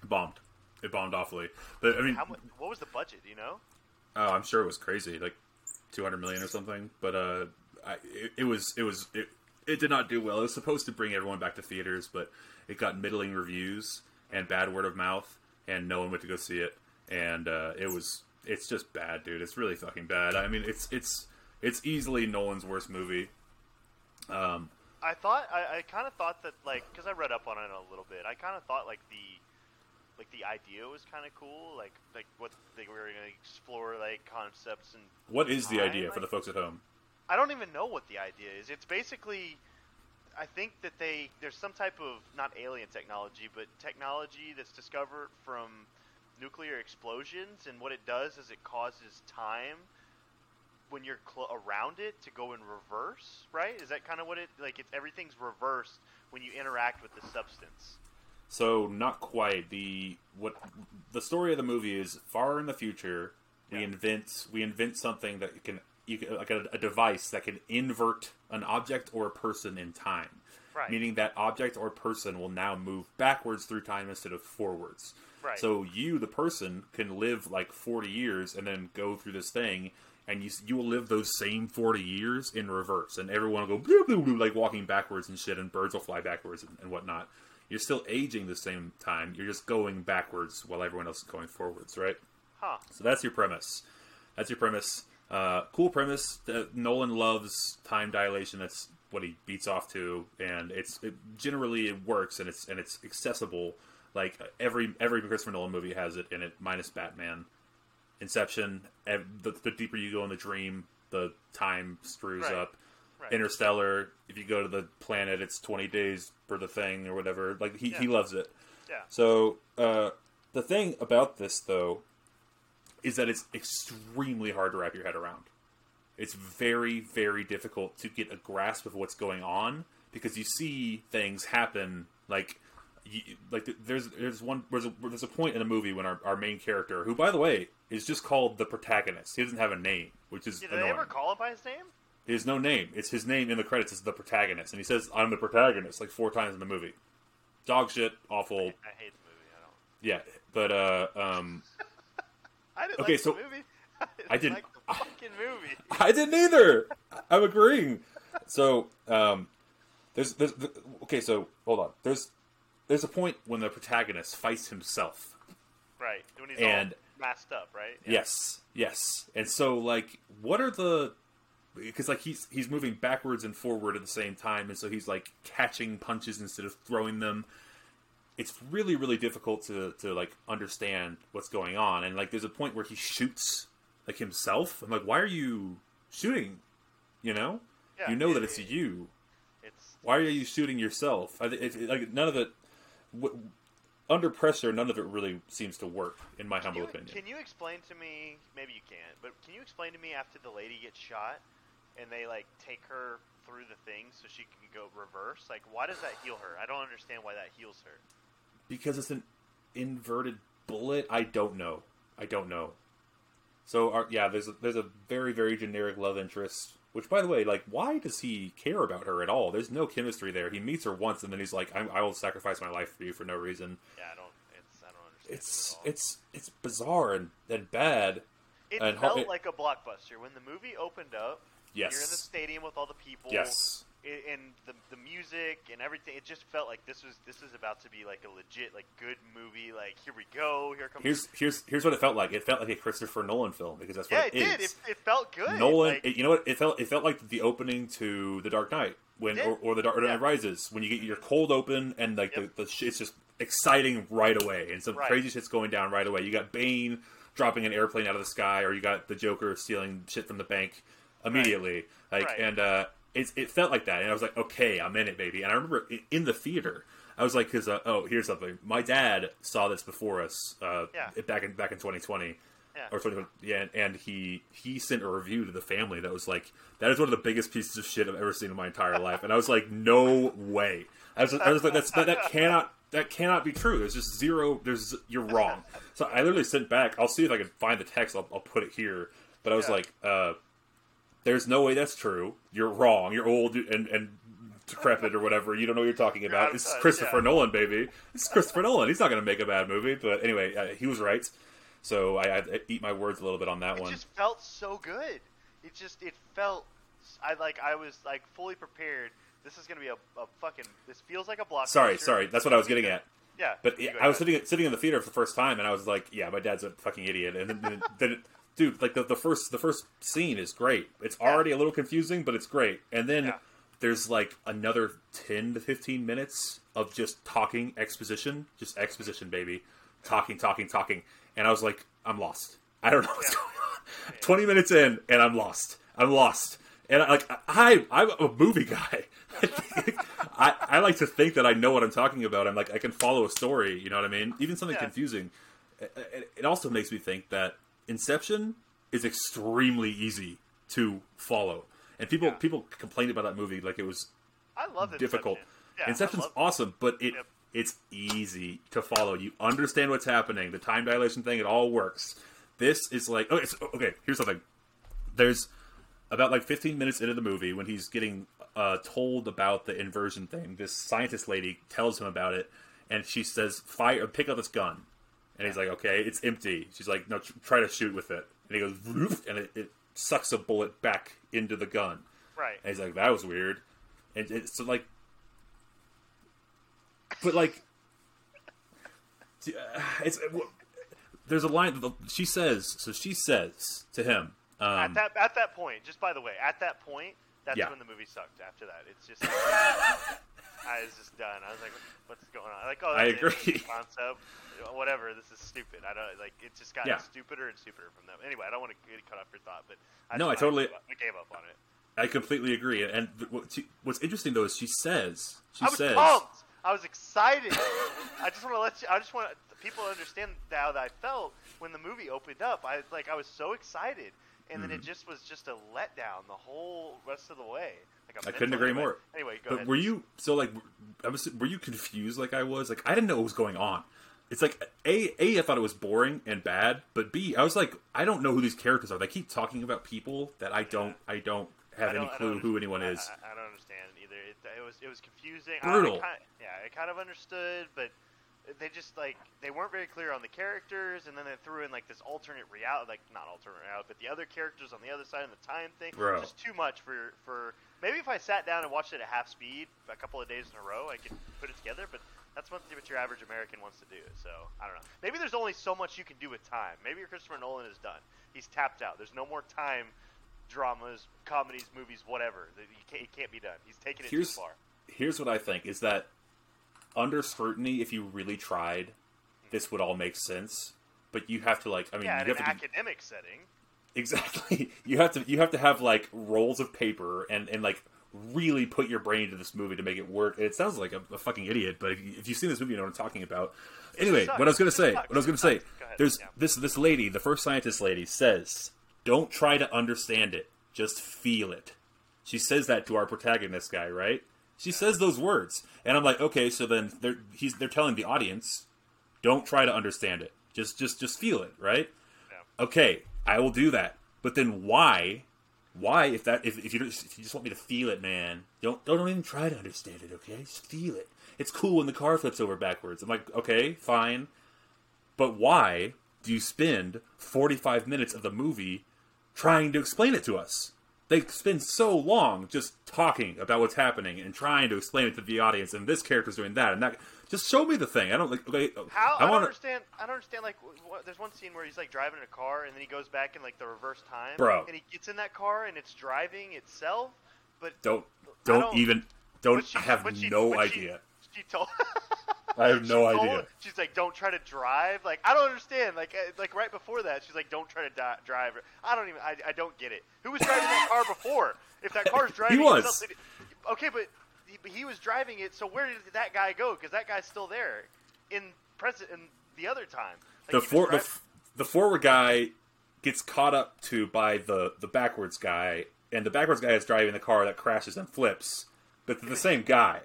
Speaker 2: bombed. It bombed awfully. But I mean,
Speaker 1: how? What was the budget? You know?
Speaker 2: oh, I'm sure it was crazy, like 200 million or something. But uh, I, it, it was it was it, it did not do well. It was supposed to bring everyone back to theaters, but it got middling reviews and bad word of mouth, and no one went to go see it. And uh, it was it's just bad, dude. It's really fucking bad. I mean, it's it's it's easily Nolan's worst movie. Um,
Speaker 1: I thought I, I kind of thought that like because I read up on it a little bit. I kind of thought like the like the idea was kind of cool. Like like what they were gonna explore like concepts and
Speaker 2: what is the
Speaker 1: I
Speaker 2: idea for the folks at home?
Speaker 1: I don't even know what the idea is. It's basically I think that they there's some type of not alien technology, but technology that's discovered from nuclear explosions, and what it does is it causes time when you're cl- around it to go in reverse, right? Is that kind of what it like? It's everything's reversed when you interact with the substance.
Speaker 2: So not quite. The what the story of the movie is far in the future. We
Speaker 1: Yeah.
Speaker 2: invent we invent something that can you can, like a, a device that can invert an object or a person in time.
Speaker 1: Right.
Speaker 2: Meaning that object or person will now move backwards through time instead of forwards.
Speaker 1: Right.
Speaker 2: So you, the person, can live like forty years and then go through this thing, and you you will live those same forty years in reverse, and everyone will go blue, blue, blue, like walking backwards and shit, and birds will fly backwards and, and whatnot. You're still aging the same time. You're just going backwards while everyone else is going forwards, right?
Speaker 1: Huh.
Speaker 2: So that's your premise. That's your premise. Uh, cool premise. Uh, Nolan loves time dilation. That's what he beats off to, and it's it, generally it works and it's and it's accessible. Like every every Christopher Nolan movie has it in it, minus Batman. Inception. ev- The, the deeper you go in the dream, the time screws
Speaker 1: Right.
Speaker 2: up.
Speaker 1: Right.
Speaker 2: Interstellar. If you go to the planet, it's twenty days for the thing or whatever. Like he, he loves it.
Speaker 1: Yeah.
Speaker 2: So uh, the thing about this, though, is that it's extremely hard to wrap your head around. It's very, very difficult to get a grasp of what's going on because you see things happen like. You, like there's there's one there's a, there's a point in the movie when our, our main character who by the way is just called the protagonist he doesn't have a name which is
Speaker 1: Did they ever call him by his name?
Speaker 2: he has no name it's his name in the credits is the protagonist and he says I'm the protagonist like four times in the movie dog shit awful
Speaker 1: I hate the movie. I don't.
Speaker 2: yeah but uh um
Speaker 1: I didn't
Speaker 2: Okay,
Speaker 1: like
Speaker 2: so-
Speaker 1: the movie. I didn't,
Speaker 2: I didn't-
Speaker 1: like the fucking movie.
Speaker 2: I didn't either. I'm agreeing. So, um, there's, there's, th- okay. So hold on. There's, there's a point when the protagonist fights himself.
Speaker 1: Right. When he's
Speaker 2: And-
Speaker 1: all masked up, right? Yeah.
Speaker 2: Yes, yes. And so, like, what are the? Because like he's he's moving backwards and forward at the same time, and so he's like catching punches instead of throwing them. It's really really difficult to to like understand what's going on, and like there's a point where he shoots like himself. I'm like, why are you shooting? You know,
Speaker 1: Yeah,
Speaker 2: you know
Speaker 1: it-
Speaker 2: that it's
Speaker 1: it-
Speaker 2: you.
Speaker 1: It's
Speaker 2: Why are you shooting yourself? I, it, like none of it. W- under pressure, none of it really seems to work, in my humble
Speaker 1: you,
Speaker 2: opinion.
Speaker 1: can you explain to me? Maybe you can't, but can you explain to me after the lady gets shot and they like take her through the thing so she can go reverse? Like, why does that heal her? I don't understand why that heals her.
Speaker 2: Because it's an inverted bullet. I don't know. I don't know. So our, yeah, there's a, there's a very very generic love interest. Which, by the way, like, why does he care about her at all? There's no chemistry there. He meets her once, and then he's like, I, "I will sacrifice my life for you for no reason."
Speaker 1: Yeah, I don't. It's I don't understand.
Speaker 2: It's
Speaker 1: it
Speaker 2: it's it's bizarre and, and bad.
Speaker 1: It
Speaker 2: and
Speaker 1: felt
Speaker 2: it-
Speaker 1: like a blockbuster when the movie opened up.
Speaker 2: Yes.
Speaker 1: You're in the stadium with all the people.
Speaker 2: Yes.
Speaker 1: And the the music and everything. It just felt like this was this is about to be like a legit like good movie. Like here we go. Here comes.
Speaker 2: Here's here's here's what it felt like. It felt like a Christopher Nolan film because that's
Speaker 1: yeah,
Speaker 2: what
Speaker 1: it did.
Speaker 2: is.
Speaker 1: It, it felt good.
Speaker 2: Nolan,
Speaker 1: Like,
Speaker 2: it- you know what? It felt it felt like the opening to The Dark Knight when or, or The Dark Knight
Speaker 1: Yeah.
Speaker 2: Rises when you get your cold open and like
Speaker 1: Yep.
Speaker 2: the, the it's just exciting right away and some
Speaker 1: Right.
Speaker 2: crazy shit's going down right away. You got Bane dropping an airplane out of the sky, or you got the Joker stealing shit from the bank immediately. Like
Speaker 1: Right.
Speaker 2: and uh, it it felt like that, and I was like, okay, I'm in it, baby. And I remember in the theater. I was like, because uh, oh, here's something. My dad saw this before us, uh,
Speaker 1: Yeah.
Speaker 2: back in back in 2020,
Speaker 1: Yeah.
Speaker 2: or 2020, yeah, and he he sent a review to the family that was like, that is one of the biggest pieces of shit I've ever seen in my entire life, and I was like, no way. I was, I was like, that's that, that cannot that cannot be true. There's just zero. There's you're wrong. So I literally sent back. I'll see if I can find the text. I'll, I'll put it here. But I was
Speaker 1: Yeah.
Speaker 2: like, uh, there's no way that's true. You're wrong. You're old and and decrepit or whatever. You don't know what you're talking
Speaker 1: out
Speaker 2: about. It's
Speaker 1: touch,
Speaker 2: Christopher
Speaker 1: yeah.
Speaker 2: Nolan, baby. It's Christopher Nolan. He's not going to make a bad movie. But anyway, uh, he was right. So I, I eat my words a little bit on that
Speaker 1: it
Speaker 2: one.
Speaker 1: It just felt so good. It just it felt. I like I was like fully prepared. This is gonna be a, a fucking. This feels like a blockbuster.
Speaker 2: Sorry, sorry. That's what I was getting at.
Speaker 1: Yeah,
Speaker 2: But I was sitting sitting in the theater for the first time, and I was like, "Yeah, my dad's a fucking idiot." And then, then, then it, dude, like the, the first the first scene is great. It's
Speaker 1: Yeah.
Speaker 2: already a little confusing, but it's great. And then
Speaker 1: Yeah.
Speaker 2: there's like another ten to fifteen minutes of just talking exposition, just exposition, baby, talking, talking, talking. And I was like, I'm lost. I don't know what's
Speaker 1: Yeah.
Speaker 2: going on. Twenty minutes in, and I'm lost. I'm lost. and I, like I, I'm a movie guy. I, I like to think that I know what I'm talking about. I'm like I can follow a story. You know what I mean? Even something confusing. It- it also makes me think that Inception is extremely easy to follow, and people
Speaker 1: Yeah.
Speaker 2: people complained about that movie like it was
Speaker 1: I love
Speaker 2: difficult.
Speaker 1: Inception. Yeah,
Speaker 2: Inception's awesome, but it
Speaker 1: Yep.
Speaker 2: it's easy to follow. You understand what's happening. The time dilation thing, it all works. This is like okay. So, okay, here's something. There's about like 15 minutes into the movie when he's getting uh, told about the inversion thing. This scientist lady tells him about it, and she says, "Fire! Pick up this gun." And he's like, "Okay, it's empty." She's like, "No, try to shoot with it." And he goes, "Woof," and it, it sucks a bullet back into the gun.
Speaker 1: Right.
Speaker 2: And he's like, that was weird. And it's so like, but like, uh, it's there's a line. that She says, so she says to him,
Speaker 1: at
Speaker 2: um,
Speaker 1: that at that point, just by the way, at that point, that's
Speaker 2: Yeah.
Speaker 1: when the movie sucked. After that, it's just I was just done. I was like, what's going on? Like, oh,
Speaker 2: I
Speaker 1: that's an interesting
Speaker 2: agree.
Speaker 1: Concept, whatever. This is stupid. I don't like. It just got
Speaker 2: Yeah.
Speaker 1: stupider and stupider from them. Anyway, I don't want to cut off your thought, but I
Speaker 2: No, I totally-
Speaker 1: gave up, I gave up on it.
Speaker 2: I completely agree. And th- what she, what's interesting though is she says, she
Speaker 1: I was
Speaker 2: says,
Speaker 1: pumped. I was excited. I just want to let you. I just want people to understand how that I felt when the movie opened up. I like I was so excited, and then it
Speaker 2: Mhm.
Speaker 1: just was just a letdown the whole rest of the way. Like
Speaker 2: I couldn't agree
Speaker 1: anyway-
Speaker 2: more.
Speaker 1: Anyway, go
Speaker 2: but
Speaker 1: ahead.
Speaker 2: were you so like, I was, were you confused like I was? Like I didn't know what was going on. It's like a a I thought it was boring and bad, but b I was like I don't know who these characters are. They keep talking about people that I don't I don't have
Speaker 1: I don't-
Speaker 2: any clue who anyone is.
Speaker 1: I, I don't understand either. It, it was it was confusing.
Speaker 2: Brutal.
Speaker 1: I, I kind, yeah, I kind of understood, but they just like they weren't very clear on the characters, and then they threw in like this alternate reality, like not alternate reality, but the other characters on the other side of the time thing.
Speaker 2: Bro.
Speaker 1: Just too much for for maybe if I sat down and watched it at half speed a couple of days in a row, I could put it together, but. That's what, what your average American wants to do. So I don't know. Maybe there's only so much you can do with time. Maybe your Christopher Nolan is done. He's tapped out. There's no more time dramas, comedies, movies, whatever. It can't, he can't be done. He's taken it
Speaker 2: Here's-
Speaker 1: too far.
Speaker 2: Here's what I think is that under scrutiny, if you really tried, this would all make sense. But you have to like I mean
Speaker 1: yeah,
Speaker 2: you
Speaker 1: an
Speaker 2: have to be, an
Speaker 1: academic setting.
Speaker 2: Exactly. You have to you have to have like rolls of paper and and like really put your brain into this movie to make it work. It sounds like a, a fucking idiot, but if, you, if you've seen this movie, you know what I'm talking about. Anyway, what I was gonna say, what I was gonna say.
Speaker 1: Go
Speaker 2: there's
Speaker 1: Yeah.
Speaker 2: this this lady, the first scientist lady, says, "Don't try to understand it, just feel it." She says that to our protagonist guy, right? She says those words, and I'm like, okay, so then they're he's they're telling the audience, don't try to understand it, just just just feel it, right?
Speaker 1: Yeah.
Speaker 2: okay, I will do that. But then why? Why if that if, if you just, if you just want me to feel it, man, don't don't even try to understand it, okay? Just feel it. It's cool when the car flips over backwards. I'm like, okay, fine. But why do you spend 45 minutes of the movie trying to explain it to us? They spend so long just talking about what's happening and trying to explain it to the audience, and this character's doing that and that. Just show me the thing. I don't like. Okay, uh,
Speaker 1: How I,
Speaker 2: I
Speaker 1: don't understand. I don't understand. Like, wh- wh- there's one scene where he's like driving in a car, and then he goes back in like the reverse time,
Speaker 2: Bro.
Speaker 1: and he gets in that car, and it's driving itself. But
Speaker 2: don't don't,
Speaker 1: don't-
Speaker 2: even don't
Speaker 1: she,
Speaker 2: I have
Speaker 1: she,
Speaker 2: no
Speaker 1: she-
Speaker 2: idea.
Speaker 1: She, told.
Speaker 2: I have no
Speaker 1: she told-
Speaker 2: idea.
Speaker 1: She's like, "Don't try to drive." Like, I don't understand. Like, uh, like right before that, she's like, "Don't try to di- drive." I don't even. I, I don't get it. Who was driving that car before? If that car's driving, he
Speaker 2: was.
Speaker 1: something- Okay, but he, but he was driving it. So where did that guy go? Because that guy's still there in present in the other time. Like,
Speaker 2: the
Speaker 1: he was
Speaker 2: the, the forward guy gets caught up to by the the backwards guy, and the backwards guy is driving the car that crashes and flips. But the same guy.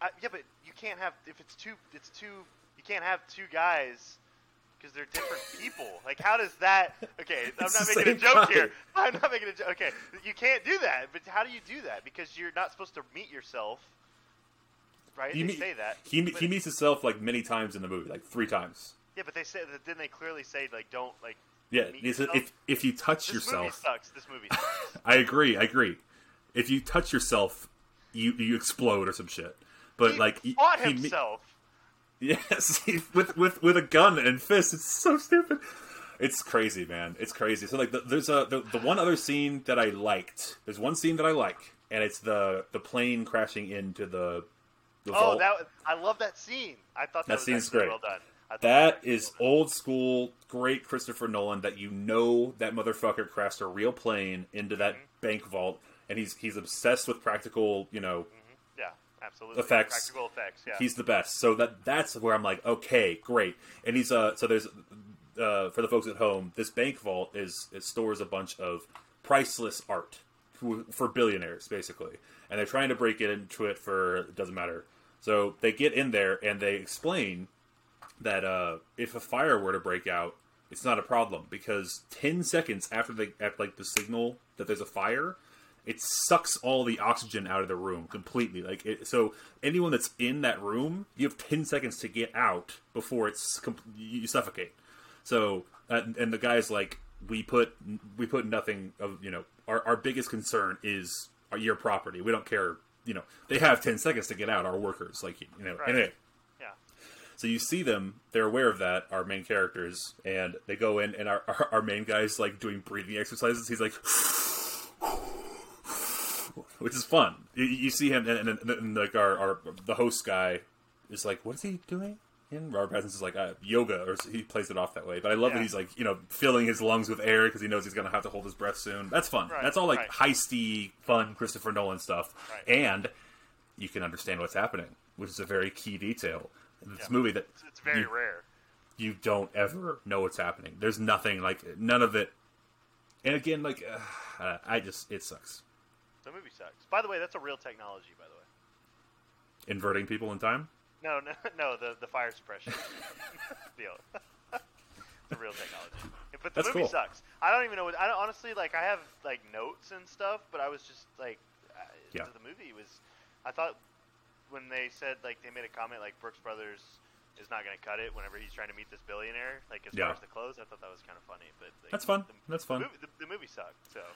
Speaker 1: I, yeah, but can't have if it's two. It's two. You can't have two guys because they're different people. Like, how does that? Okay, I'm not making a joke
Speaker 2: guy.
Speaker 1: here. I'm not making a joke. Okay, you can't do that. But how do you do that? Because you're not supposed to meet yourself, right?
Speaker 2: He
Speaker 1: they
Speaker 2: meet-
Speaker 1: say that.
Speaker 2: He
Speaker 1: but,
Speaker 2: he meets himself like many times in the movie, like three times.
Speaker 1: Yeah, but they say that. Didn't they clearly say like don't like?
Speaker 2: Yeah, if if you touch
Speaker 1: This movie
Speaker 2: yourself,
Speaker 1: sucks. This movie sucks.
Speaker 2: I agree, I agree. If you touch yourself, you you explode or some shit. But
Speaker 1: he
Speaker 2: like he-
Speaker 1: fought
Speaker 2: he
Speaker 1: himself.
Speaker 2: Yes, with with with a gun and fists. It's so stupid. It's crazy, man. It's crazy. So like, the, there's a the, the one other scene that I liked. There's one scene that I like, and it's the the plane crashing into the. the
Speaker 1: Oh,
Speaker 2: vault.
Speaker 1: that I love that scene. I thought that,
Speaker 2: That
Speaker 1: was
Speaker 2: scene's great.
Speaker 1: Well done.
Speaker 2: That
Speaker 1: was
Speaker 2: is
Speaker 1: well
Speaker 2: old school, great Christopher Nolan. That you know that motherfucker crashed a real plane into that
Speaker 1: Mm-hmm.
Speaker 2: bank vault, and he's he's obsessed with practical, you know,
Speaker 1: absolutely.
Speaker 2: Effects.
Speaker 1: Practical effects. Yeah.
Speaker 2: he's the best. So that that's where I'm like, okay, great. And he's uh, so there's uh, for the folks at home, this bank vault is it stores a bunch of priceless art for, billionaires, basically, and they're trying to break it into it for it doesn't matter. So they get in there and they explain that uh, if a fire were to break out, it's not a problem because ten seconds after they at like the signal that there's a fire, it sucks all the oxygen out of the room completely. Like it, so, anyone that's in that room, you have ten seconds to get out before it's you suffocate. So, uh, and the guy's like, we put we put nothing of you know our our biggest concern is our, your property. We don't care. You know, they have ten seconds to get out. Our workers, like you know,
Speaker 1: Right.
Speaker 2: anyway.
Speaker 1: yeah.
Speaker 2: So you see them; they're aware of that. Our main characters, and they go in, and our our, our main guy's like doing breathing exercises. He's like, which is fun. You, you see him, and, and, and, like our, our the host guy is like, "What is he doing?" And Robert Pattinson is like uh, yoga, or he plays it off that way. But I love that he's like, you know, filling his lungs with air because he knows he's gonna have to hold his breath soon. That's fun.
Speaker 1: Right,
Speaker 2: That's all like
Speaker 1: right.
Speaker 2: heisty, fun Christopher Nolan stuff,
Speaker 1: Right.
Speaker 2: and you can understand what's happening, which is a very key detail in this
Speaker 1: Yeah.
Speaker 2: movie that
Speaker 1: It's, it's very
Speaker 2: you-
Speaker 1: rare.
Speaker 2: you don't ever know what's happening. There's nothing like none of it. And again, like uh, I just it sucks.
Speaker 1: The movie sucks. By the way, that's a real technology. By the way.
Speaker 2: Inverting people in time.
Speaker 1: No, no, no. The the fire suppression deal. the real technology. But the
Speaker 2: That's
Speaker 1: movie
Speaker 2: cool.
Speaker 1: sucks. I don't even know. What, I honestly like. I have like notes and stuff, but I was just like,
Speaker 2: Yeah.
Speaker 1: the movie was. I thought when they said like they made a comment like Brooks Brothers is not going to cut it whenever he's trying to meet this billionaire. Like as
Speaker 2: Yeah.
Speaker 1: far as the clothes, I thought that was kind of funny. But like,
Speaker 2: That's fun.
Speaker 1: The,
Speaker 2: That's fun.
Speaker 1: The movie, the, the movie sucked. So.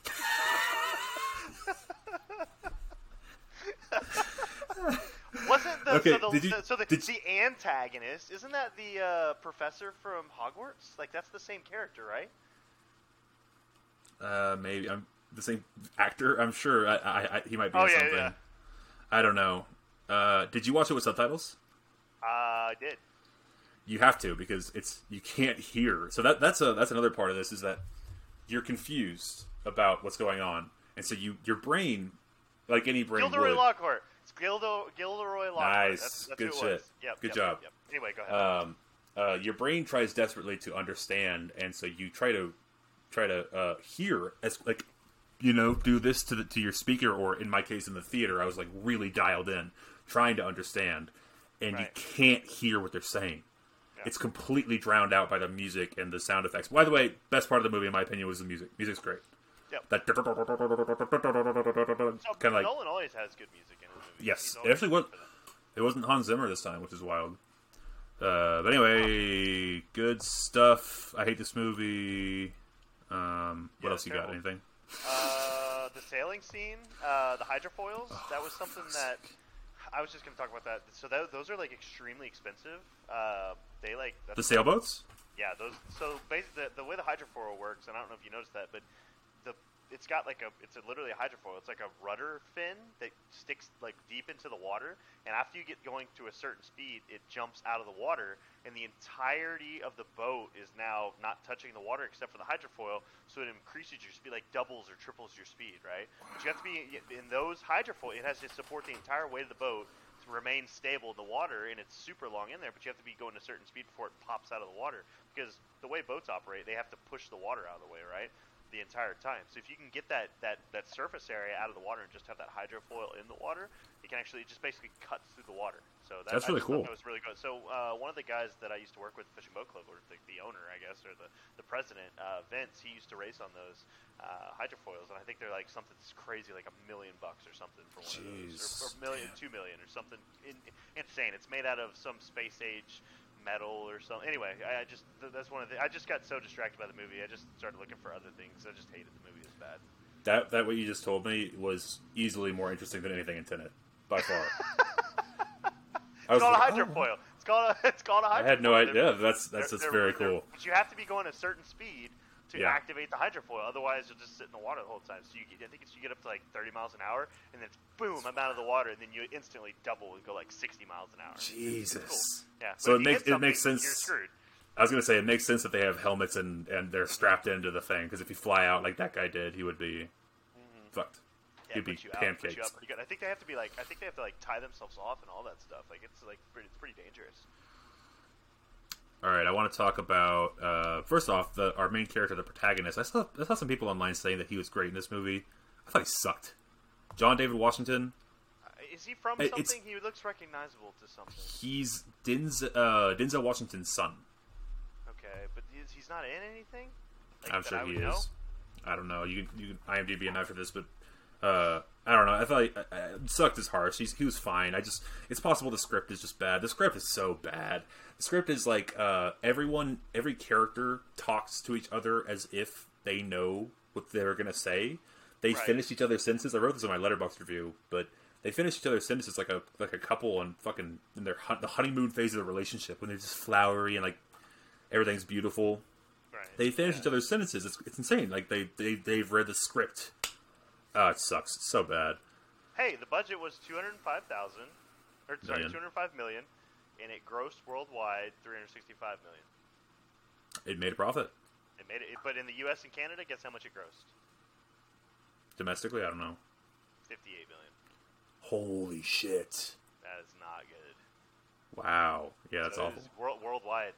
Speaker 1: Wasn't the
Speaker 2: Okay,
Speaker 1: so the,
Speaker 2: did you-
Speaker 1: the- so the,
Speaker 2: did-
Speaker 1: the antagonist isn't that the uh, professor from Hogwarts? Like that's the same character, right?
Speaker 2: Uh, maybe I'm the same actor. I'm sure. I, I, I he might be
Speaker 1: Oh, yeah,
Speaker 2: something.
Speaker 1: yeah.
Speaker 2: I don't know. Uh, did you watch it with subtitles?
Speaker 1: Uh, I did.
Speaker 2: You have to because it's you can't hear. So that that's a that's another part of this is that you're confused about what's going on, and so you your brain, like any brain
Speaker 1: Gilderoy
Speaker 2: would,
Speaker 1: Lockhart. It's Gildo, Gilderoy Lockhart.
Speaker 2: Nice.
Speaker 1: That's, that's
Speaker 2: Good shit.
Speaker 1: Yep,
Speaker 2: Good
Speaker 1: yep,
Speaker 2: job.
Speaker 1: Yep. Anyway, go ahead.
Speaker 2: um, uh, your brain tries desperately to understand, and so you try to try to uh, hear as like you know do this to the to your speaker, or in my case in the theater, I was like really dialed in, trying to understand, and
Speaker 1: Right.
Speaker 2: you can't hear what they're saying.
Speaker 1: Yeah.
Speaker 2: It's completely drowned out by the music and the sound effects. By the way, best part of the movie, in my opinion, was the music. Music's great.
Speaker 1: Yep.
Speaker 2: That
Speaker 1: So,
Speaker 2: kind of like
Speaker 1: Nolan always has good music in his movies.
Speaker 2: Yes, it actually was-. It wasn't Hans Zimmer this time, which is wild. Uh, but anyway, good stuff. I hate this movie. Um, what
Speaker 1: Yeah,
Speaker 2: else you got? Anything?
Speaker 1: Uh, the sailing scene, uh, the hydrofoils. that was something that I was just going to talk about that. So that, those are like extremely expensive. Uh, they like
Speaker 2: The sailboats?
Speaker 1: Yeah, those. So basically, the, the way the hydrofoil works, and I don't know if you noticed that, but it's got like a it's a, literally a hydrofoil. It's like a rudder fin that sticks like deep into the water, and after you get going to a certain speed, it jumps out of the water, and the entirety of the boat is now not touching the water except for the hydrofoil, so it increases your speed, like doubles or triples your speed, right? But you have to be in those hydrofoil. It has to support the entire weight of the boat to remain stable in the water, and it's super long in there. But you have to be going a certain speed before it pops out of the water, because the way boats operate, they have to push the water out of the way, right? The entire time. So if you can get that that that surface area out of the water and just have that hydrofoil in the water, it can actually it just basically cuts through the water. So that,
Speaker 2: That's really cool.
Speaker 1: That was really good. So uh, one of the guys that I used to work with, Fishing Boat Club, or the, the owner, I guess, or the the president, uh, Vince, he used to race on those uh, hydrofoils, and I think they're like something that's crazy, like a million bucks or something for one of those,
Speaker 2: Jeez.
Speaker 1: or, or million, two million, or something in, insane. It's made out of some space age metal or something. Anyway, I, I just th- that's one of the. I just got so distracted by the movie. I just started looking for other things. I just hated the movie as bad.
Speaker 2: That that what you just told me was easily more interesting than anything in Tenet, by far. I
Speaker 1: It's called a
Speaker 2: like, oh,
Speaker 1: hydrofoil. It's called a. It's called a
Speaker 2: I
Speaker 1: hydrofoil.
Speaker 2: had no idea. That's that's that's
Speaker 1: they're-
Speaker 2: very
Speaker 1: they're-
Speaker 2: cool.
Speaker 1: But you have to be going a certain speed to
Speaker 2: Yeah.
Speaker 1: activate the hydrofoil. Otherwise, you'll just sit in the water the whole time. So you, get- I think it's, you get up to like 30 miles an hour, and then it's boom, I'm out of the water, and then you instantly double and go like 60 miles an hour.
Speaker 2: Jesus.
Speaker 1: Yeah.
Speaker 2: So it makes- it makes sense-
Speaker 1: You're screwed.
Speaker 2: I was gonna say it makes sense that they have helmets and and they're strapped into the thing because if you fly out like that guy did, he would be
Speaker 1: Mm-hmm.
Speaker 2: fucked.
Speaker 1: Yeah,
Speaker 2: It'd be
Speaker 1: you out, you
Speaker 2: pancakes.
Speaker 1: out pretty good. I think they have to be like, I think they have to like tie themselves off and all that stuff. Like it's like pretty, it's pretty dangerous.
Speaker 2: All right, I want to talk about uh, first off the our main character, the protagonist. I saw I saw some people online saying that he was great in this movie. I thought he sucked. John David Washington.
Speaker 1: Uh, Is he from
Speaker 2: it's-
Speaker 1: something? He looks recognizable to something.
Speaker 2: He's Denzel, uh, Denzel Washington's son.
Speaker 1: Okay, but he's, he's not in anything. Like,
Speaker 2: I'm sure he is.
Speaker 1: know?
Speaker 2: I don't know. You can you can IMDb him after this, but uh, I don't know. I thought uh, sucked his harsh. He's, he was fine. I just it's possible the script is just bad. The script is so bad. The script is like uh, everyone, every character talks to each other as if they know what they're gonna say. They
Speaker 1: Right.
Speaker 2: finish each other's sentences. I wrote this in my Letterboxd review, but they finish each other's sentences like a like a couple on fucking in their the honeymoon phase of the relationship when they're just flowery and like everything's beautiful
Speaker 1: Right.
Speaker 2: they finish each other's sentences. It's, it's insane. Like they they they've read the script. Oh, it sucks. It's so bad.
Speaker 1: Hey, the budget was two hundred five thousand, or sorry, two hundred five million, and it grossed worldwide three hundred sixty-five million.
Speaker 2: It made a profit
Speaker 1: It made it, but in the U.S. and Canada, guess how much it grossed?
Speaker 2: domestically. I don't know.
Speaker 1: Fifty-eight million.
Speaker 2: Holy shit!
Speaker 1: That is not good.
Speaker 2: Wow. Yeah, that's
Speaker 1: So
Speaker 2: awful.
Speaker 1: World, worldwide.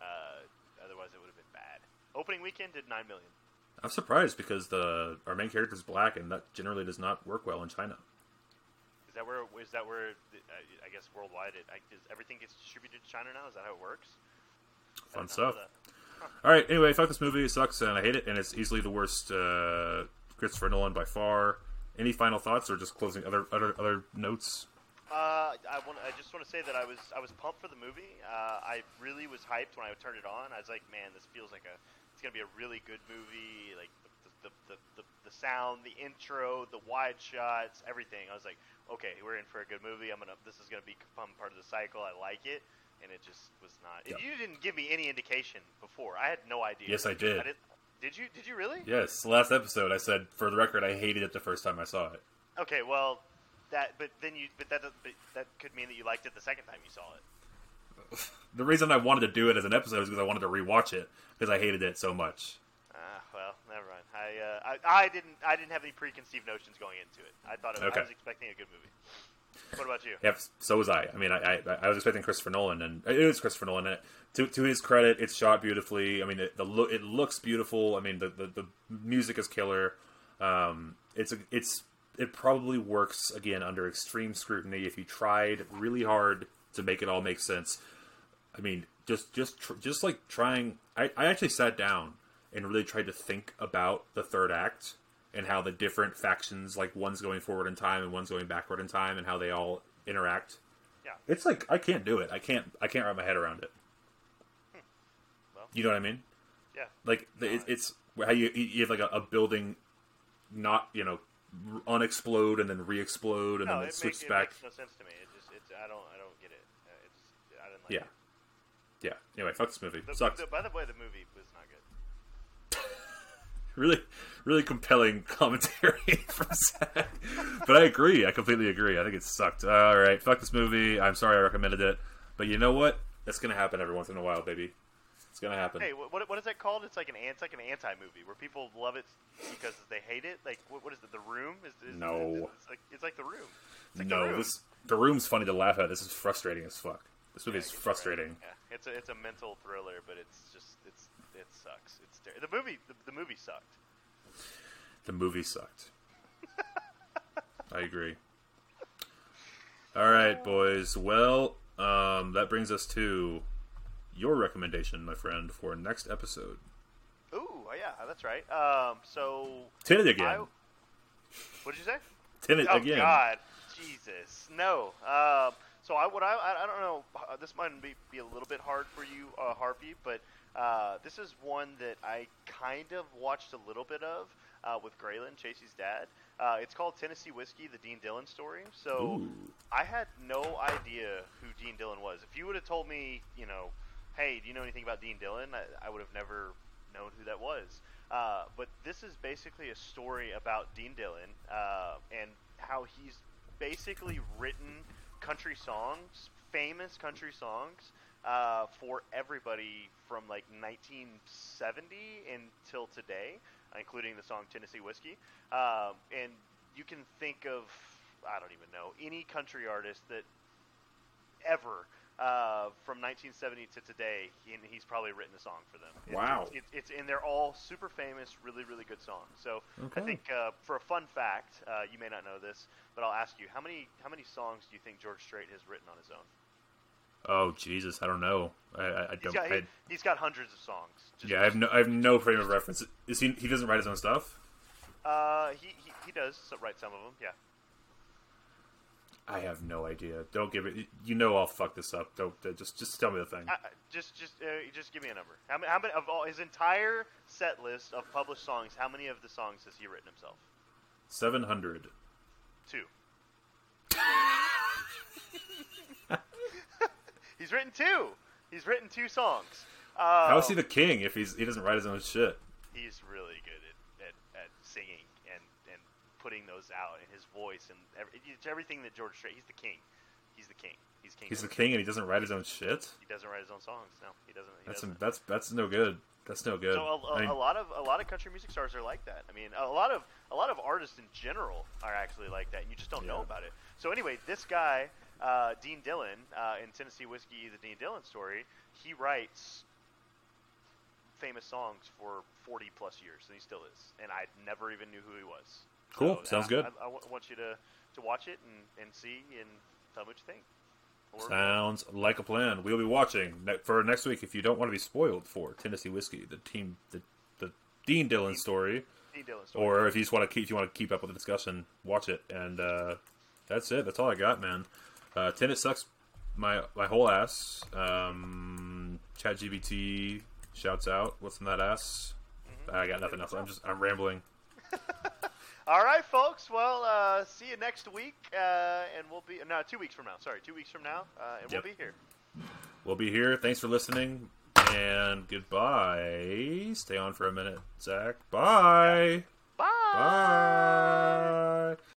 Speaker 1: Uh, otherwise, it would have been bad. Opening weekend did nine million.
Speaker 2: I'm surprised because the our main character is black, and that generally does not work well in China.
Speaker 1: Is that where? Is that where? the- I guess worldwide, it I, is everything gets distributed to China now. Is that how it works?
Speaker 2: Fun
Speaker 1: did not know
Speaker 2: stuff.
Speaker 1: that.
Speaker 2: All right. Anyway, fuck this movie. It sucks, and I hate it, and it's easily the worst uh, Christopher Nolan by far. Any final thoughts, or just closing other other other notes?
Speaker 1: Uh, I want. I just want to say that I was I was pumped for the movie. Uh, I really was hyped when I turned it on. I was like, man, this feels like a it's gonna be a really good movie. Like the the the, the, the sound, the intro, the wide shots, everything. I was like, okay, we're in for a good movie. I'm gonna. This is gonna be fun part of the cycle. I like it. And it just was not. You didn't give me any indication before. I had no idea.
Speaker 2: Yes, I did.
Speaker 1: I did, did you? Did you really?
Speaker 2: Yes, last episode I said for the record I hated it the first time I saw it.
Speaker 1: Okay. Well, that. But then you. But that. But that could mean that you liked it the second time you saw it.
Speaker 2: The reason I wanted to do it as an episode is because I wanted to rewatch it because I hated it so much.
Speaker 1: Ah, well, never mind. I, uh, I, I didn't, I didn't have any preconceived notions going into it. I thought it,
Speaker 2: Okay.
Speaker 1: I was expecting a good movie. What about you?
Speaker 2: Yep, so was I. I mean, I, I, I was expecting Christopher Nolan, and it is Christopher Nolan. And to to his credit, it's shot beautifully. I mean, it, the look it looks beautiful. I mean, the, the, the music is killer. Um, it's a, it's it probably works again under extreme scrutiny if you tried really hard to make it all make sense. I mean, just just tr- just like trying. I, I actually sat down and really tried to think about the third act and how the different factions, like one's going forward in time and one's going backward in time, and how they all interact.
Speaker 1: Yeah.
Speaker 2: It's like I can't do it. I can't. I can't wrap my head around it. Hmm.
Speaker 1: Well.
Speaker 2: you know what I mean?
Speaker 1: Yeah.
Speaker 2: Like the, it, it's how you you have like a, a building, not you know, unexplode and then re-explode and
Speaker 1: no,
Speaker 2: then it
Speaker 1: it,
Speaker 2: switches
Speaker 1: make, it
Speaker 2: back.
Speaker 1: makes no sense to me. It just, it's, I don't, I don't get it. Uh, it just, I didn't like
Speaker 2: Yeah.
Speaker 1: it.
Speaker 2: Yeah. Anyway, fuck this movie.
Speaker 1: The,
Speaker 2: Sucked.
Speaker 1: the- by the way, the movie was not good.
Speaker 2: really really compelling commentary from Zach. But I agree. I completely agree. I think it sucked. All right, fuck this movie. I'm sorry I recommended it, but you know what? That's gonna happen every once in a while, baby. It's gonna happen.
Speaker 1: Hey, what, what, is that called? It's like an, it's like an anti-movie where people love it because they hate it. Like, what, what is it? The Room? Is, is
Speaker 2: No.
Speaker 1: It's, like, it's like The Room. It's like The
Speaker 2: no,
Speaker 1: Room.
Speaker 2: this the room's funny to laugh at. This is frustrating as fuck. This movie
Speaker 1: Yeah,
Speaker 2: is
Speaker 1: right.
Speaker 2: frustrating.
Speaker 1: Yeah, it's a it's a mental thriller, but it's just it's it sucks. It's ter- the movie the, the movie sucked.
Speaker 2: The movie sucked. I agree. All right, boys. Well, um, that brings us to your recommendation, my friend, for next episode.
Speaker 1: Ooh, oh, yeah, that's right. Um, so
Speaker 2: Tenet again.
Speaker 1: I, what did you say?
Speaker 2: Tenet
Speaker 1: oh
Speaker 2: again.
Speaker 1: Oh god, Jesus, no. Um, so I I I, I don't know. uh, This might be, be a little bit hard for you, uh, Harvey, but uh, this is one that I kind of watched a little bit of uh, with Graylin, Chasey's dad. Uh, it's called Tennessee Whiskey: The Dean Dillon Story. So
Speaker 2: Ooh.
Speaker 1: I had no idea who Dean Dillon was. If you would have told me, you know, hey, do you know anything about Dean Dillon? I, I would have never known who that was. Uh, but this is basically a story about Dean Dillon uh, and how he's basically written country songs, famous country songs, uh, for everybody from like 1970 until today, including the song Tennessee Whiskey. Um, and you can think of, I don't even know, any country artist that ever uh, from 1970 to today, he, and he's probably written a song for them.
Speaker 2: Wow.
Speaker 1: It's, it's, and they're all super famous, really, really good songs. So I think uh, for a fun fact, uh, you may not know this, but I'll ask you: how many how many songs do you think George Strait has written on his own?
Speaker 2: Oh Jesus, I don't know. I, I, I
Speaker 1: He's
Speaker 2: don't.
Speaker 1: got,
Speaker 2: I,
Speaker 1: he, he's got hundreds of songs. Just-
Speaker 2: yeah, I have no. I have no frame of reference. Is he? He doesn't write his own stuff.
Speaker 1: Uh, he, he he does so- write some of them. Yeah.
Speaker 2: I have no idea. Don't give it. You know I'll fuck this up. Don't uh, just just tell me the thing.
Speaker 1: I, I- just just uh, just give me a number. How many, how many of all his entire set list of published songs? How many of the songs has he written himself?
Speaker 2: Seven hundred.
Speaker 1: Two. He's written two. He's written two songs. Uh,
Speaker 2: How is he the king if he's he doesn't write his own shit?
Speaker 1: he's really good at, at, at singing putting those out in his voice and every, it's everything that George Strait. He's the king. He's the king. He's king.
Speaker 2: He's the king and he doesn't write his own shit.
Speaker 1: He doesn't write his own songs. No, he doesn't. He
Speaker 2: That's
Speaker 1: doesn't.
Speaker 2: that's that's no good. That's no good.
Speaker 1: So a, a,
Speaker 2: I mean,
Speaker 1: a lot of a lot of country music stars are like that. I mean, a lot of a lot of artists in general are actually like that, and you just don't know about it. So anyway, this guy, uh, Dean Dillon, uh, in Tennessee Whiskey, the Dean Dillon story, he writes famous songs for 40 plus years, and he still is. And I never even knew who he was.
Speaker 2: Cool.
Speaker 1: So,
Speaker 2: Sounds
Speaker 1: I-
Speaker 2: good.
Speaker 1: I, I wa- want you to, to watch it and, and see and tell me what you think. Or-
Speaker 2: Sounds like a plan. We'll be watching ne- for next week. If you don't want to be spoiled for Tennessee whiskey, the team, the, the Dean Dillon story,
Speaker 1: Dean Dillon story.
Speaker 2: or if you just want to keep, if you want to keep up with the discussion, watch it. And uh, that's it. That's all I got, man. Uh, Tenet sucks my my whole ass. Um, ChatGPT shouts out. What's in that ass? I got nothing else. I'm just I'm rambling.
Speaker 1: All right, folks. Well, uh, see you next week, uh, and we'll be no two weeks from now. Sorry, two weeks from now, uh, and
Speaker 2: Yep.
Speaker 1: we'll be here.
Speaker 2: We'll be here. Thanks for listening, and goodbye. Stay on for a minute, Zach. Bye.
Speaker 1: Bye.
Speaker 2: Bye.